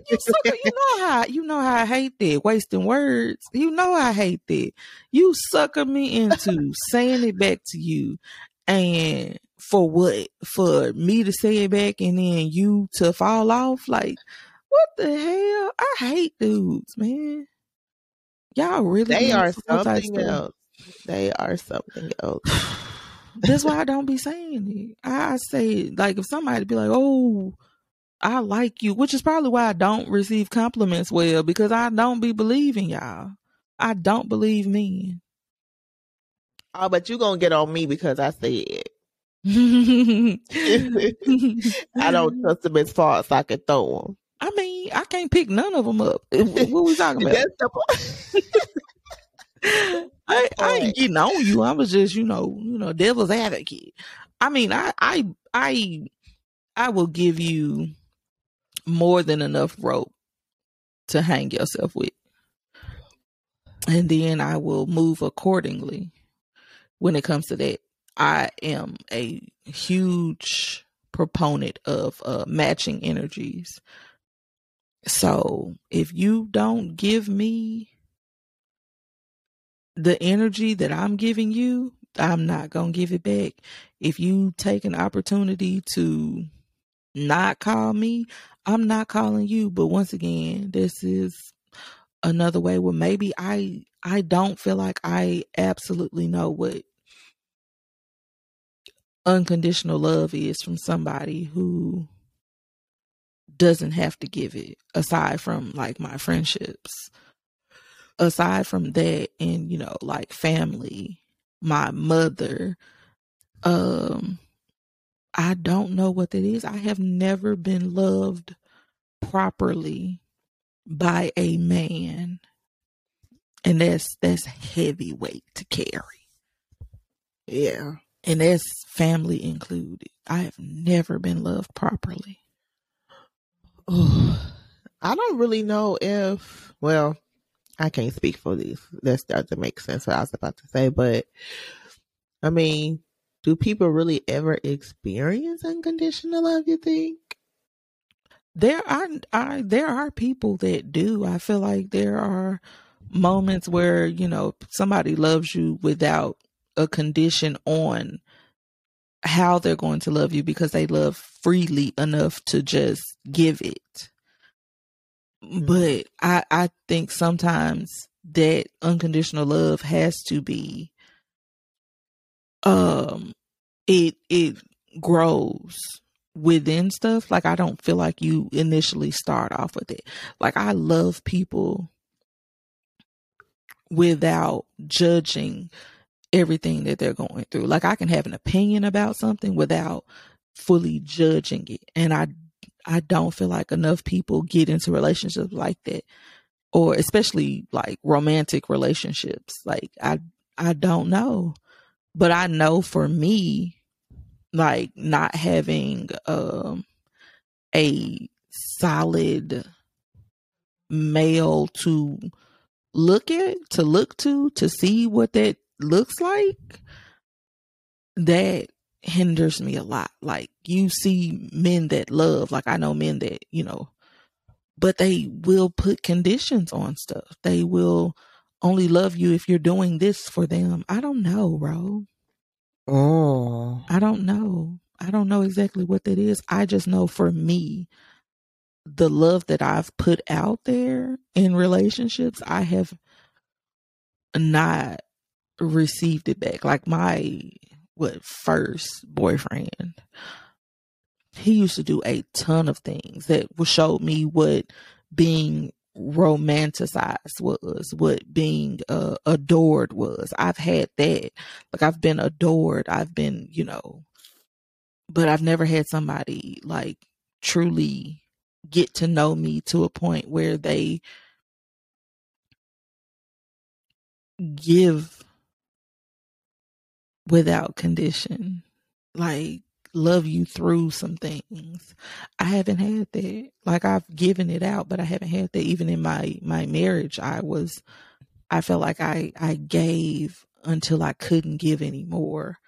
you sucker. You know how you know how I hate that wasting words. You know I hate that. You sucker me into saying it back to you, and for what? For me to say it back and then you to fall off? Like what the hell? I hate dudes, man. Y'all really They are on some type something else. They are something else. That's why I don't be saying it. I say like if somebody be like, "Oh, I like you," which is probably why I don't receive compliments well because I don't be believing y'all. I don't believe men. Oh, but you gonna get on me because I said I don't trust them as far as I can throw them. I mean, I can't pick none of them up. What what we talking about? That's the point. I, I ain't getting on you. I was just, you know, you know, devil's advocate. I mean, I, I, I, I will give you more than enough rope to hang yourself with, and then I will move accordingly. When it comes to that, I am a huge proponent of uh, matching energies. So if you don't give me the energy that I'm giving you, I'm not going to give it back. If you take an opportunity to not call me, I'm not calling you. But once again, this is another way where maybe I I don't feel like I absolutely know what unconditional love is from somebody who doesn't have to give it aside from like my friendships. Aside from that and you know like family my mother um i don't know what that is. I have never been loved properly by a man and that's that's heavy weight to carry. Yeah. And that's family included i have never been loved properly I don't really know if, well, I can't speak for these. That starts to make sense what I was about to say, but I mean, do people really ever experience unconditional love, you think? there are I there are people that do. I feel like there are moments where, you know, somebody loves you without a condition on how they're going to love you because they love freely enough to just give it. But I I think sometimes that unconditional love has to be um it it grows within stuff. Like I don't feel like you initially start off with it. Like I love people without judging everything that they're going through. Like I can have an opinion about something without fully judging it. And I I don't feel like enough people get into relationships like that or especially like romantic relationships. Like I I don't know. But I know for me like not having um a solid male to look at, to look to, to see what that looks like, that hinders me a lot. Like you see men that love, like I know men that, you know, but they will put conditions on stuff. They will only love you if you're doing this for them. I don't know, bro. Oh. I don't know. I don't know exactly what that is. I just know for me, the love that I've put out there in relationships, I have not received it back. Like my what first boyfriend, he used to do a ton of things that showed me what being romanticized was, what being uh, adored was. I've had that. Like I've been adored. I've been, you know, but I've never had somebody like truly get to know me to a point where they give without condition. Like love you through some things. I haven't had that. Like I've given it out, but I haven't had that. Even in my my marriage, I was I felt like I I gave until I couldn't give anymore.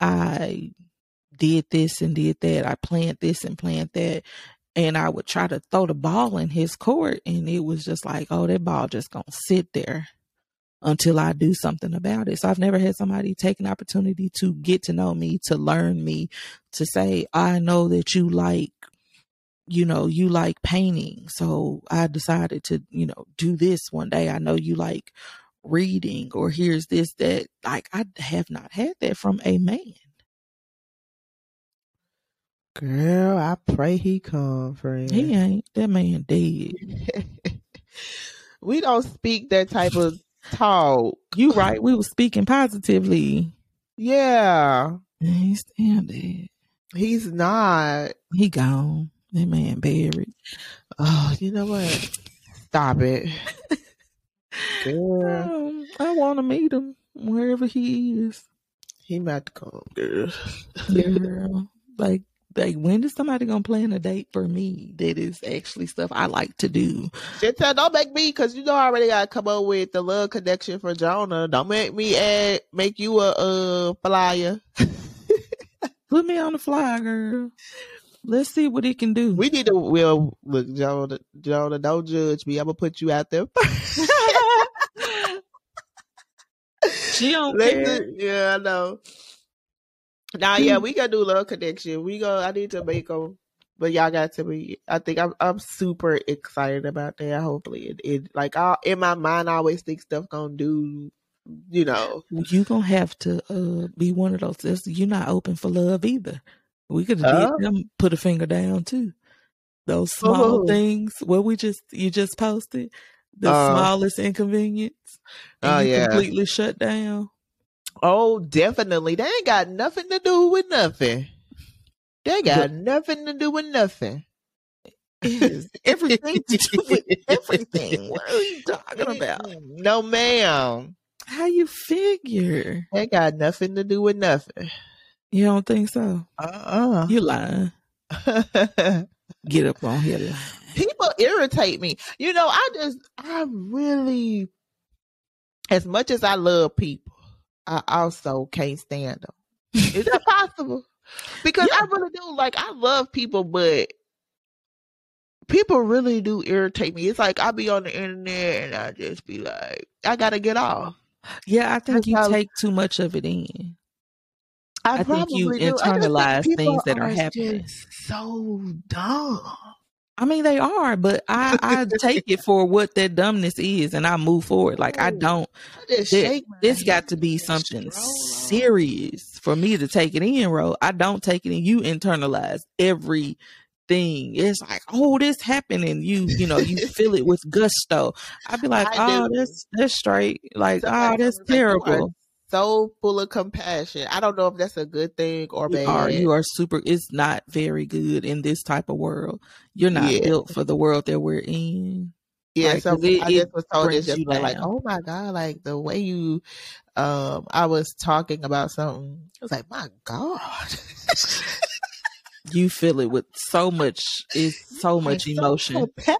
I did this and did that. I planned this and planned that. And I would try to throw the ball in his court and it was just like, oh, that ball just gonna sit there until I do something about it. So I've never had somebody take an opportunity to get to know me, to learn me, to say, I know that you like, you know, you like painting. So I decided to, you know, do this one day. I know you like reading or here's this, that. Like I have not had that from a man. Girl, I pray he come, friend. He ain't. That man dead. we don't speak that type of talk. You right. We were speaking positively. Yeah. He's still dead. He's not. He gone. That man buried. Oh, you know what? Stop it. girl. Um, I want to meet him wherever he is. He might come, girl. girl. Like like when is somebody gonna plan a date for me that is actually stuff I like to do? Tell, don't make me because you know I already gotta come up with the love connection for Jonah. Don't make me add make you a uh flyer. Put me on the flyer, girl. Let's see what it can do. We need to well look, Jonah Jonah, don't judge me. I'm gonna put you out there she don't care. Yeah, I know. Now, yeah, we gotta do love connection. We go. I need to make them, but y'all got to be. I think I'm. I'm super excited about that. Hopefully, it, it like I, in my mind, I always think stuff gonna do. You know, you gonna have to uh, be one of those. You're not open for love either. We could uh, them put a finger down too. Those small oh. things. where we just you just posted the uh, smallest inconvenience. oh yeah, completely shut down. Oh, definitely. They ain't got nothing to do with nothing. They got nothing to do with nothing. everything to do with everything. What are you talking about? No, ma'am. How you figure? They got nothing to do with nothing. You don't think so? Uh-uh. You lying. Get up on here lying. People irritate me. You know, I just, I really, as much as I love people, I also can't stand them. Is that possible? Because yeah. I really do. Like, I love people, but people really do irritate me. It's like I be on the internet and I just be like, I gotta get off. Yeah, I think you how, take too much of it in. I, I think you internalize things that are, are happening. So dumb. I mean, they are, but I, I take it for what that dumbness is and I move forward. Like, I don't, there, it's got to be something serious for me to take it in, bro. I don't take it in. You internalize everything. It's like, oh, this happened, and you, you know, you feel it with gusto. I'd be like, oh, that's that's straight. Like, oh, that's terrible so full of compassion. I don't know if that's a good thing or bad. You are, you are super. It's not very good in this type of world. You're not yeah. built for the world that we're in. Yeah, like, so it, I just was told this just like, oh my god, like the way you, um, I was talking about something. I was like, my god. you feel it with so much is so much emotion so,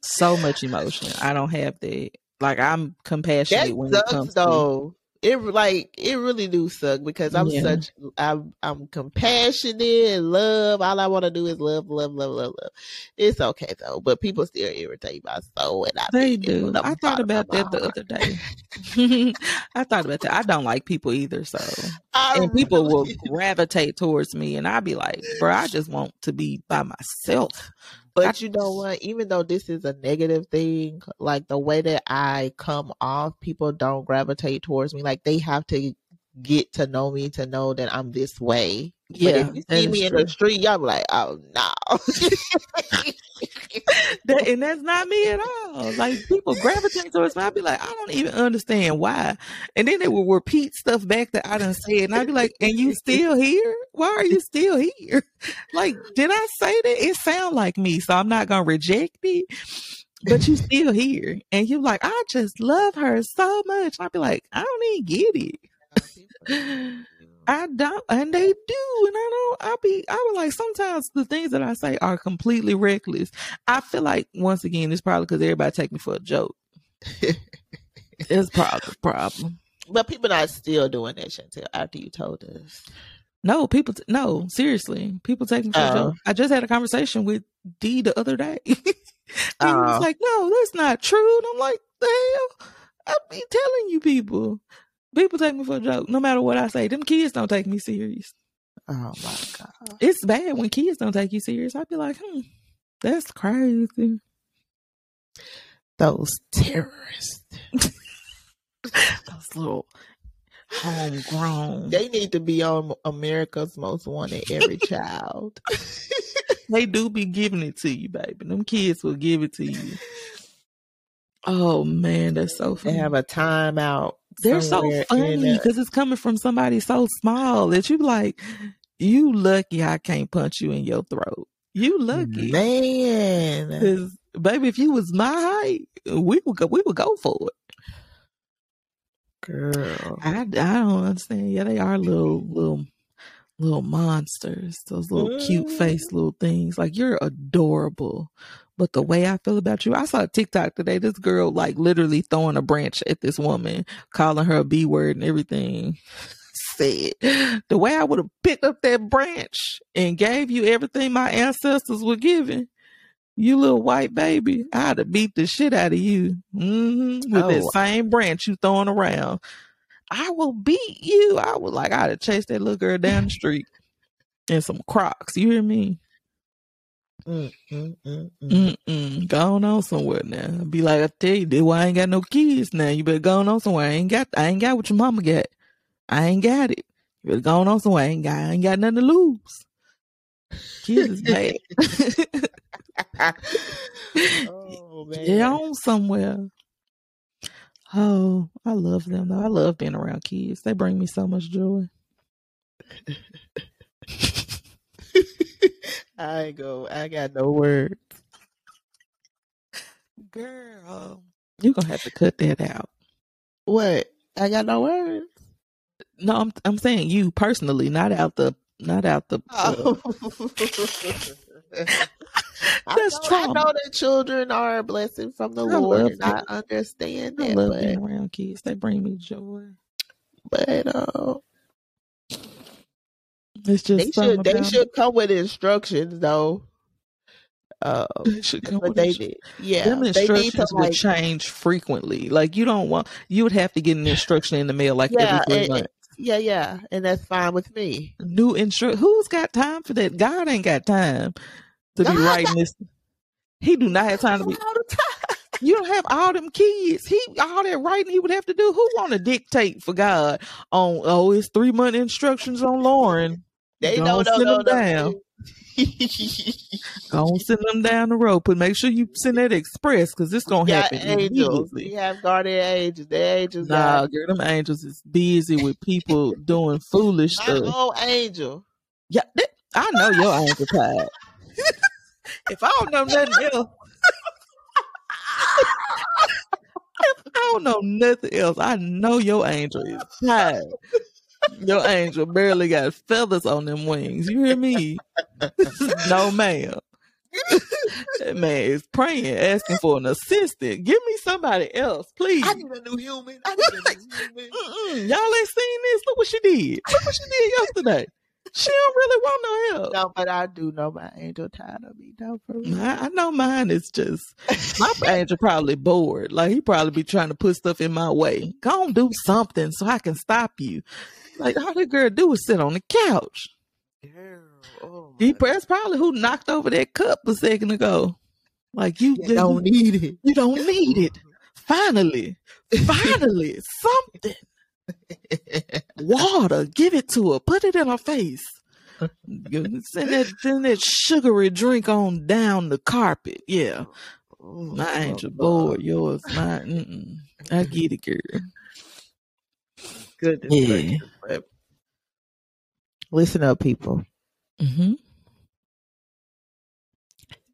so, much emotion i don't have that like i'm compassionate that when sucks, it comes though. It like it really do suck because I'm yeah. such I'm I'm compassionate and love. All I want to do is love, love, love, love, love. It's okay though, but people still irritate my soul, and I they do. I thought about that the other day. I thought about that. I don't like people either, so I and people will gravitate towards me, and I'd be like, bro, I just want to be by myself. But you know what? Even though this is a negative thing, like the way that I come off, people don't gravitate towards me. Like they have to get to know me to know that I'm this way. Yeah, but if you see me in the street, y'all be like, "Oh no," that, and that's not me at all. Like people gravitate towards me, I'd be like, I don't even understand why, and then they will repeat stuff back that I didn't say, and I'd be like, "And you still here? Why are you still here? Like, did I say that? It sound like me, so I'm not gonna reject it." But you still here, and you're like, I just love her so much. I'd be like, I don't even get it. I don't, and they do, and I don't. I be, I would like sometimes the things that I say are completely reckless. I feel like once again, it's probably because everybody take me for a joke. it's probably a problem. But people not still doing that, Chantel. After you told us, no, people, t- no, seriously, people take me for a joke. Oh. I just had a conversation with D the other day. he was oh. like, "No, that's not true." And I'm like, "The hell." I be telling you people. People take me for a joke, no matter what I say. Them kids don't take me serious. Oh my god, it's bad when kids don't take you serious. I'd be like, hmm, that's crazy. Those terrorists, those little homegrown. They need to be on America's Most Wanted. Every child. they do be giving it to you, baby. Them kids will give it to you. Oh man, that's so funny. They have a timeout they're so funny because it's coming from somebody so small that you like, you lucky I can't punch you in your throat. You lucky, man. Baby, if you was my height, we would go. We would go for it. Girl, I, I don't understand. Yeah, they are little little little monsters. Those little cute face little things. Like you're adorable. But the way I feel about you, I saw a TikTok today. This girl like literally throwing a branch at this woman, calling her a B word and everything. Said the way I would have picked up that branch and gave you everything my ancestors were giving, you little white baby, I'd have beat the shit out of you mm-hmm, with oh. that same branch you throwing around. I will beat you. I would like I'd have chased that little girl down the street in some Crocs. You hear me? Mm, mm, mm, mm. Go on somewhere now. Be like, I tell you, this why I ain't got no kids now. You better go on somewhere. I ain't got, I ain't got what your mama got. I ain't got it. You better go on somewhere. I ain't got, I ain't got nothing to lose. Kids is bad. oh man. Get on somewhere. Oh, I love them though. I love being around kids. They bring me so much joy. I go. I got no words. Girl, you're gonna have to cut that out. What? I got no words. No, I'm I'm saying you personally, not out the not out the. Uh, That's I know, I know that children are a blessing from the I Lord, and I understand that. I love but, being around kids; they bring me joy. But uh, it's just they should they should come with instructions though. Uh, they should come with they did. Yeah, them instructions would like, change frequently. Like you don't want you would have to get an instruction in the mail like yeah, every three and, months. Yeah, yeah, and that's fine with me. New instruction. Who's got time for that? God ain't got time to God, be writing this. He do not have time to be. time. You don't have all them kids. He all that writing he would have to do. Who want to dictate for God on? Oh, it's three month instructions on Lauren. They Go know, on, no, send no, them down. no. Go on, send them down the road, but make sure you send that express because it's gonna happen angels. We have guardian angels. The angels Nah, got girl, them angels is busy with people doing foolish my stuff. Oh, angel. Yeah, that, I know your angel tired. If I don't know nothing else, if I don't know nothing else, I know your angel is tired. Your angel barely got feathers on them wings. You hear me? no, ma'am. that man is praying, asking for an assistant. Give me somebody else, please. I need a new human. I need a new human. Mm-mm, y'all ain't seen this. Look what she did. Look what she did yesterday. She don't really want no help. No, but I do know my angel tired of me. No, for real. I, I know mine is just my angel probably bored. Like he probably be trying to put stuff in my way. Go on, do something so I can stop you. Like all that girl do is sit on the couch. Girl, oh He that's probably who knocked over that cup a second ago. Like you, You don't need it. you don't need it. Finally, finally, something. Water, give it to her. Put it in her face. Send that, send that sugary drink on down the carpet. Yeah. My angel bored. Yours, my. Mm-mm. I get it, girl. Goodness Yeah. Listen up, people. Mm-hmm.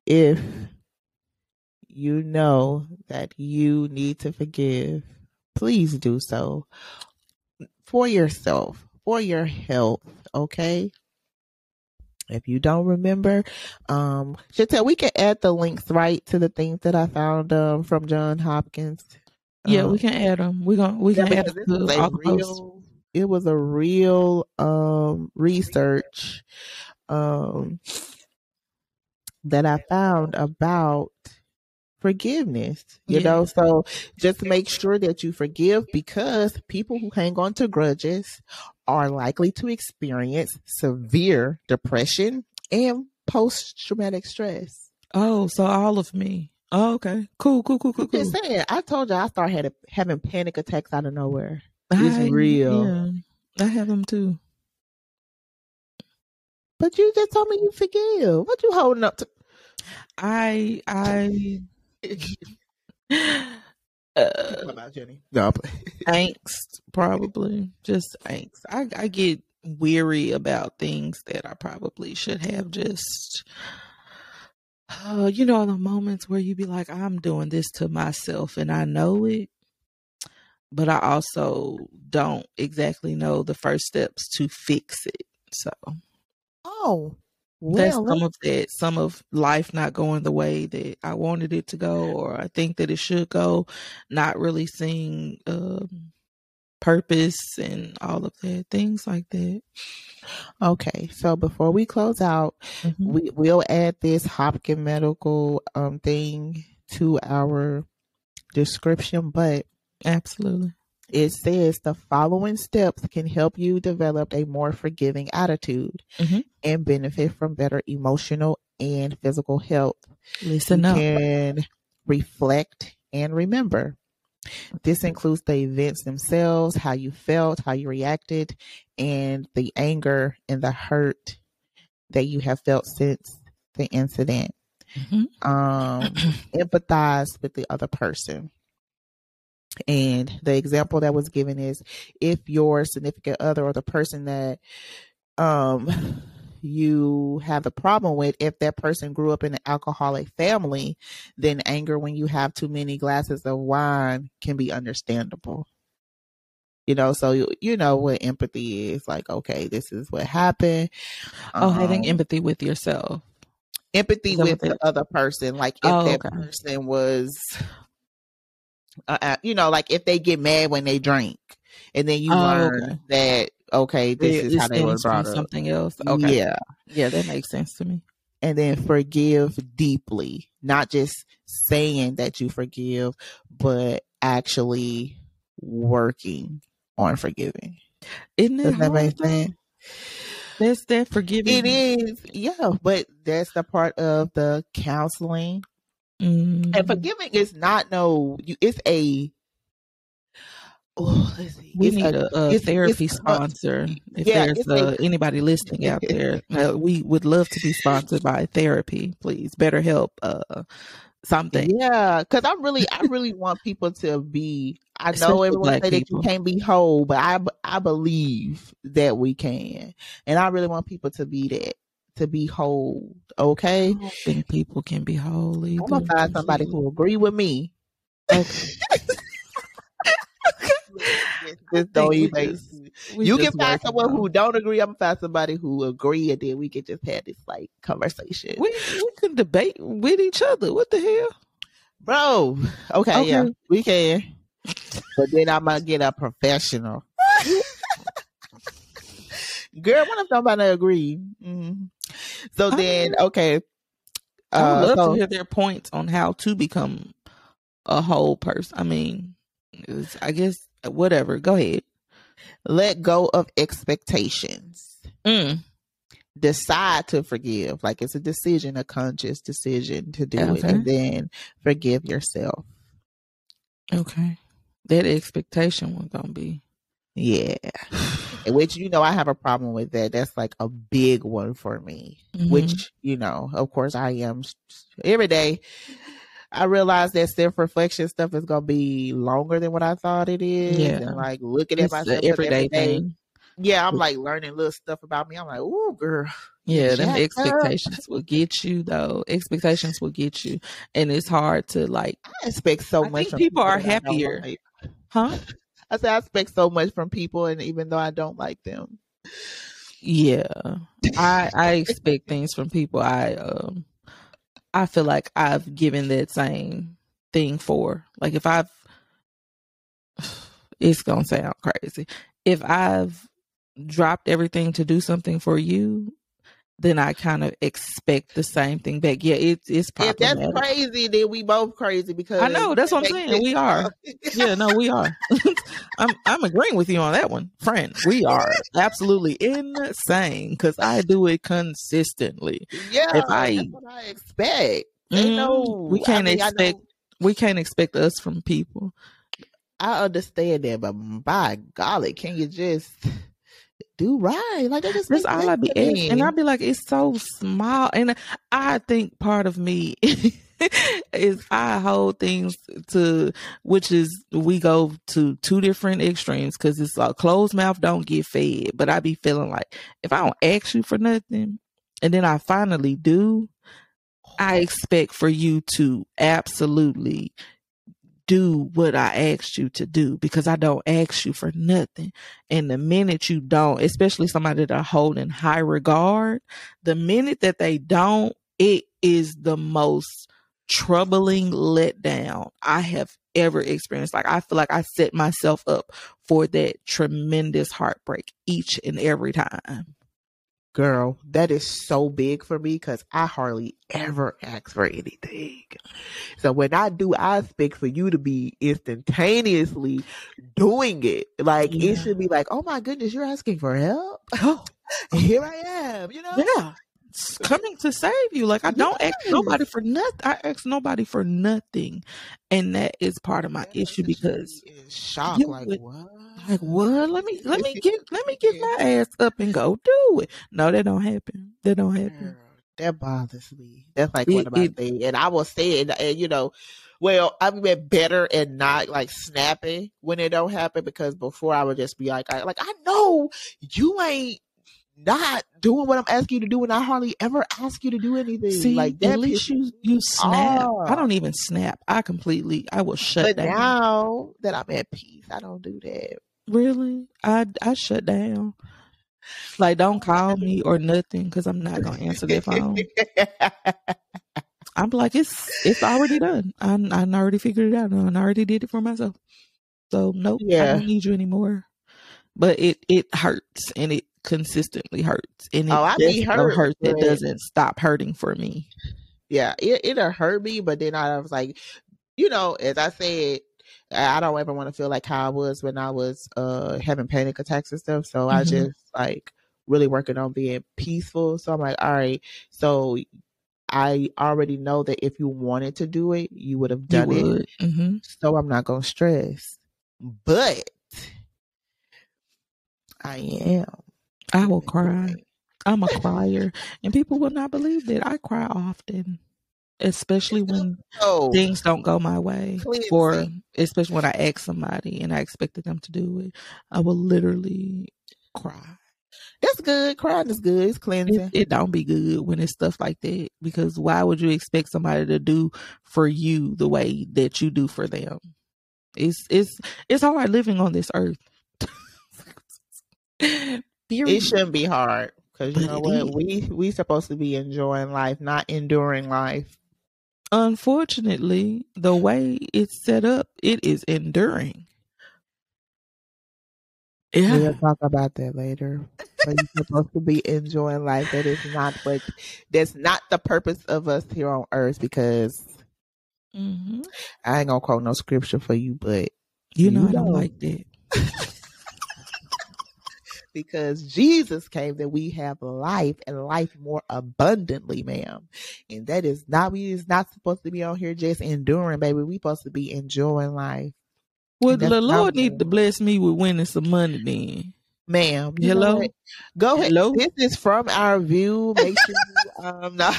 If you know that you need to forgive, please do so for yourself, for your health, okay? If you don't remember, um, Chantel, we can add the links right to the things that I found um, from John Hopkins. Yeah, Um, we can add them. We gonna we Yeah, can add them this to all the posts. it was a real um research um that I found about forgiveness. You Yeah. know, so just make sure that you forgive because people who hang on to grudges are likely to experience severe depression and post traumatic stress. Oh, so all of me. Oh, okay. Cool, cool, cool, cool, cool. Just saying, I told you I started had having panic attacks out of nowhere. It's I- real. Yeah, I have them too. But you just told me you forgive. What you holding up to? I I uh, about Jenny? No, angst probably just angst. I I get weary about things that I probably should have just. Uh, you know the moments where you be like, I'm doing this to myself, and I know it, but I also don't exactly know the first steps to fix it. So oh, that's well, some of that some of life not going the way that i wanted it to go or i think that it should go not really seeing um purpose and all of that things like that okay. So before we close out, Mhm. we will add this Hopkins medical um thing to our description, but absolutely it says the following steps can help you develop a more forgiving attitude Mhm. and benefit from better emotional and physical health. listen you up can reflect and remember. This includes the events themselves, how you felt, how you reacted, and the anger and the hurt that you have felt since the incident. Mhm. Um, empathize with the other person. And the example that was given is if your significant other or the person that um you have a problem with, if that person grew up in an alcoholic family, then anger when you have too many glasses of wine can be understandable. You know, so you, you know what empathy is like, okay, this is what happened. oh having Um, empathy with yourself empathy with the other person like if Oh, that okay. person was uh, uh, you know like if they get mad when they drink and then you Oh, learn okay. that okay this It- is how they were brought up. something else? Okay. Yeah. Yeah that makes sense to me. And then forgive deeply not just saying that you forgive but actually working on forgiving. Isn't it that hard, make sense? That's that forgiving. It is, yeah, but that's the part of the counseling Mm. And forgiving is not no. You, it's a. Oh, let's see. We It's need a, a it's- therapy it's sponsor. If yeah, there's it's a- uh, anybody listening out there, uh, we would love to be sponsored by therapy. Please, BetterHelp. Uh, something. Yeah, because I really, I really want people to be. I know everyone say that you can't be whole, but I, I believe that we can, and I really want people to be that, to be whole. Okay, I think people can be holy. I'm gonna find somebody who agree with me. Just don't even. you can find someone who don't agree. I'm gonna find somebody who agree, and then we can just have this like conversation, we we can debate with each other. What the hell? bro. Okay, yeah, we can. But then I'm gonna get a professional. Girl, what if nobody agree? Mhm. So then, okay. I would Uh, love so- to hear their points on how to become a whole person. I mean, I guess whatever. Go ahead. let go of expectations. Mm. Decide to forgive. Like it's a decision, a conscious decision to do it, and then forgive yourself. Okay. That expectation was gonna be. Yeah. Which you know I have a problem with that. That's like a big one for me. Mhm. Which, you know, of course I am every day. I realize that self reflection stuff is gonna be longer than what I thought it is. Yeah. And like looking at it's myself everyday every day. thing. Yeah, I'm like learning little stuff about me. I'm like, ooh, girl. Yeah, them jacked up. expectations will get you though. Expectations will get you, and it's hard to like, I expect so I much think from people are that I don't happier. huh? I say I expect so much from people and even though I don't like them. Yeah, I I expect things from people. I um, I feel like I've given that same thing for. Like if I've, it's gonna sound crazy. If I've dropped everything to do something for you, then I kind of expect the same thing back. Yeah, it's it's If that's crazy, then we both crazy because I know, that's what I'm saying. We are. yeah, no, we are. I'm I'm agreeing with you on that one, friend. We are absolutely insane because I do it consistently. Yeah, If I- that's what I expect. Mm, no, we can't I mean, expect know- we can't expect us from people. I understand that, but by golly, can you just do right? Like that just That's all I be asking, and I be like, it's so small, and I think part of me is I hold things to which is we go to two different extremes because it's like closed mouth don't get fed, but I be feeling like if I don't ask you for nothing, and then I finally do, I expect for you to absolutely do what I asked you to do because I don't ask you for nothing. And the minute you don't, especially somebody that I hold in high regard, the minute that they don't, it is the most troubling letdown I have ever experienced. Like I feel like I set myself up for that tremendous heartbreak each and every time. Girl, that is so big for me because I hardly ever ask for anything. So when I do, I expect for you to be instantaneously doing it. Like Yeah. it should be like, oh my goodness, you're asking for help. Oh, Here I am. You know. yeah. It's coming to save you. Like I don't ask nobody for nothing. I ask nobody for nothing. And that is part of my That issue because shock. like would- what? Like what? Let me let me get let me get my ass up and go do it. No, that don't happen. That don't happen. Girl, that bothers me. That's like It- one of my things. And I will say it, and you know, well, I've been better and not like snapping when it don't happen because before I would just be like, I, like I know you ain't not doing what I'm asking you to do, and I hardly ever ask you to do anything. See, like that. at least you you snap. I don't even snap. I completely I will shut But down. now that I'm at peace, I don't do that. Really? I I shut down. Like don't call me or nothing because I'm not gonna answer that phone. I'm like it's it's already done. I I already figured it out. and I already did it for myself. So nope, I don't need you anymore. But it it hurts and it consistently hurts and it Oh, I be hurt, hurt that but- doesn't stop hurting for me. yeah, it it'll hurt me, but then I was like, you know, as I said, I I don't ever want to feel like how I was when I was uh having panic attacks and stuff. So I Mhm. just like really working on being peaceful. So I'm like, all right, so I already know that if you wanted to do it, you would have done it. would. hmm So I'm not gonna stress. But I am. I will cry. I'm a crier, and people will not believe that I cry often, especially when Oh, things don't go my way, or cleansing. especially when I ask somebody and I expected them to do it. I will literally cry. That's good. Crying is good. It's cleansing. it don't be good when it's stuff like that because why would you expect somebody to do for you the way that you do for them? It's it's it's hard living on this earth. It shouldn't be hard because you know it what? is. We we supposed to be enjoying life, not enduring life. Unfortunately, the way it's set up, it is enduring. Yeah. We'll talk about that later. But you're supposed to be enjoying life. That is not what. That's not the purpose of us here on earth. Because hmm I ain't gonna quote no scripture for you, but You know you I don't like that. because Jesus came that we have life and life more abundantly, ma'am. And that is not we is not supposed to be on here just enduring, baby. We supposed to be enjoying life. Well, the Lord need to bless me with winning some money then. Ma'am, Hello? Go ahead. Hello? This is from our view. Make sure you um no.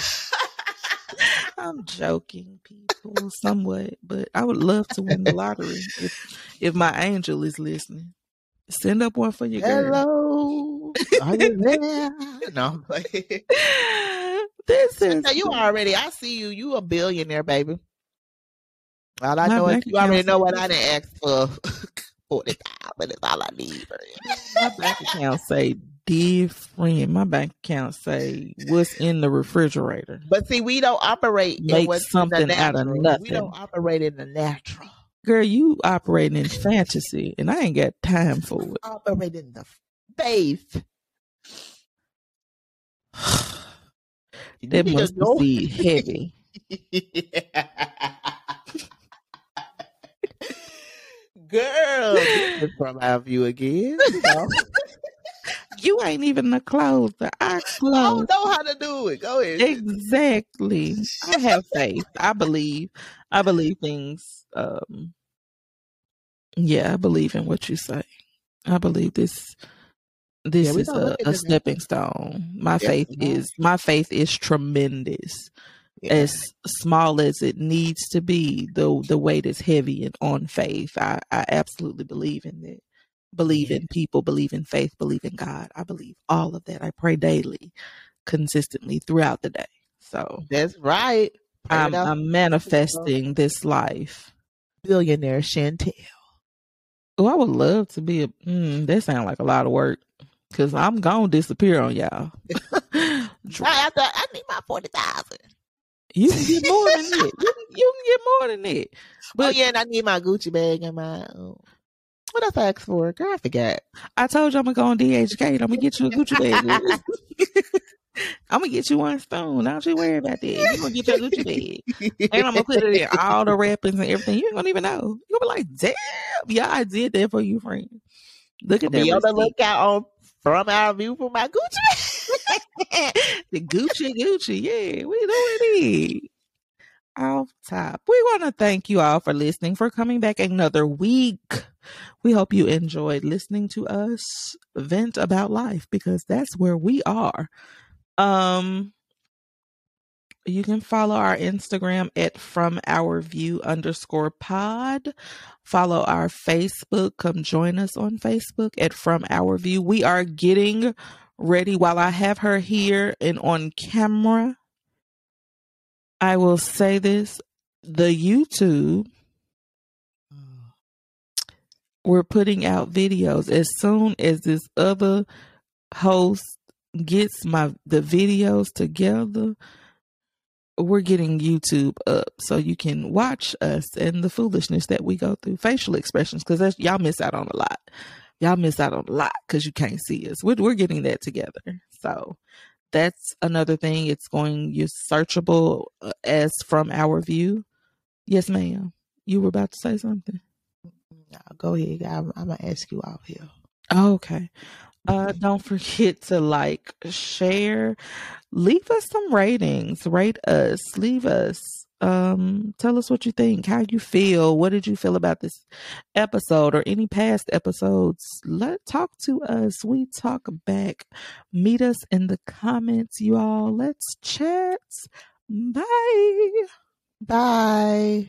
I'm joking, people, somewhat, but I would love to win the lottery if if my angel is listening. Send up one for your girl. Hello. Are you there? No, I'm playing. this is Now, you already I see you. You a billionaire, baby. All I My know is you already know what I didn't ask for. Forty thousand is all I need. my bank account say dear friend. My bank account say what's in the refrigerator. But see, we don't operate in Make what's in something the out of nothing. We don't operate in the natural. Girl, you operating in fantasy, and I ain't got time for it. Operating in the faith. You That to must be heavy. Girl, from our view again. You know. You ain't even a closer. I I don't know how to do it. Go ahead. Exactly. I have faith. I believe. I believe things. Um, yeah, I believe in what you say. I believe this. This Yeah, is a, a the stepping stone. My Yeah, faith we is my faith is tremendous. Yeah. As small as it needs to be, the the weight is heavy and on faith. I, I absolutely believe in that. Believe in people, believe in faith, believe in God. I believe all of that. I pray daily, consistently throughout the day. So That's right. I'm. I'm manifesting this life. billionaire Chantel. Oh, I would love to be a. Mm, that sounds like a lot of work because I'm gonna disappear on y'all. I, have I need my forty thousand. you can get more than that. You can, you can get more than that. Oh But yeah, and I need my Gucci bag and my um, what else I asked for? Girl, I forgot. I told you I'm gonna go on DHgate. I'm gonna get you a Gucci bag. I'm gonna get you one stone. Don't you worry about that. You gonna get your Gucci bag, and I'm gonna put it in all the wrappings and everything. You ain't gonna even know. You gonna be like, "Damn, yeah, I did that for you, friend." Look at that. Be on the lookout on from our view for my Gucci. bag. the Gucci, Gucci, yeah, we doing it. Off top. We want to thank you all for listening, for coming back another week. We hope you enjoyed listening to us vent about life because that's where we are. Um, you can follow our Instagram at from our view underscore pod. Follow our Facebook. Come join us on Facebook at from our view. We are getting ready while I have her here and on camera. I will say this the YouTube, we're putting out videos. As soon as this other host gets my the videos together we're getting YouTube up so you can watch us and the foolishness that we go through facial expressions because y'all miss out on a lot. Y'all miss out on a lot because you can't see us. We're, we're getting that together. So that's another thing. It's going you're searchable uh, as from our view. Yes ma'am. You were about to say something No, go ahead. I'm, I'm gonna ask you out here. Okay. Uh, don't forget to like, share, leave us some ratings. Rate us. Leave us. Um, tell us what you think, how you feel. What did you feel about this episode or any past episodes? Let talk to us. We talk back. Meet us in the comments, you all. Let's chat. Bye. Bye.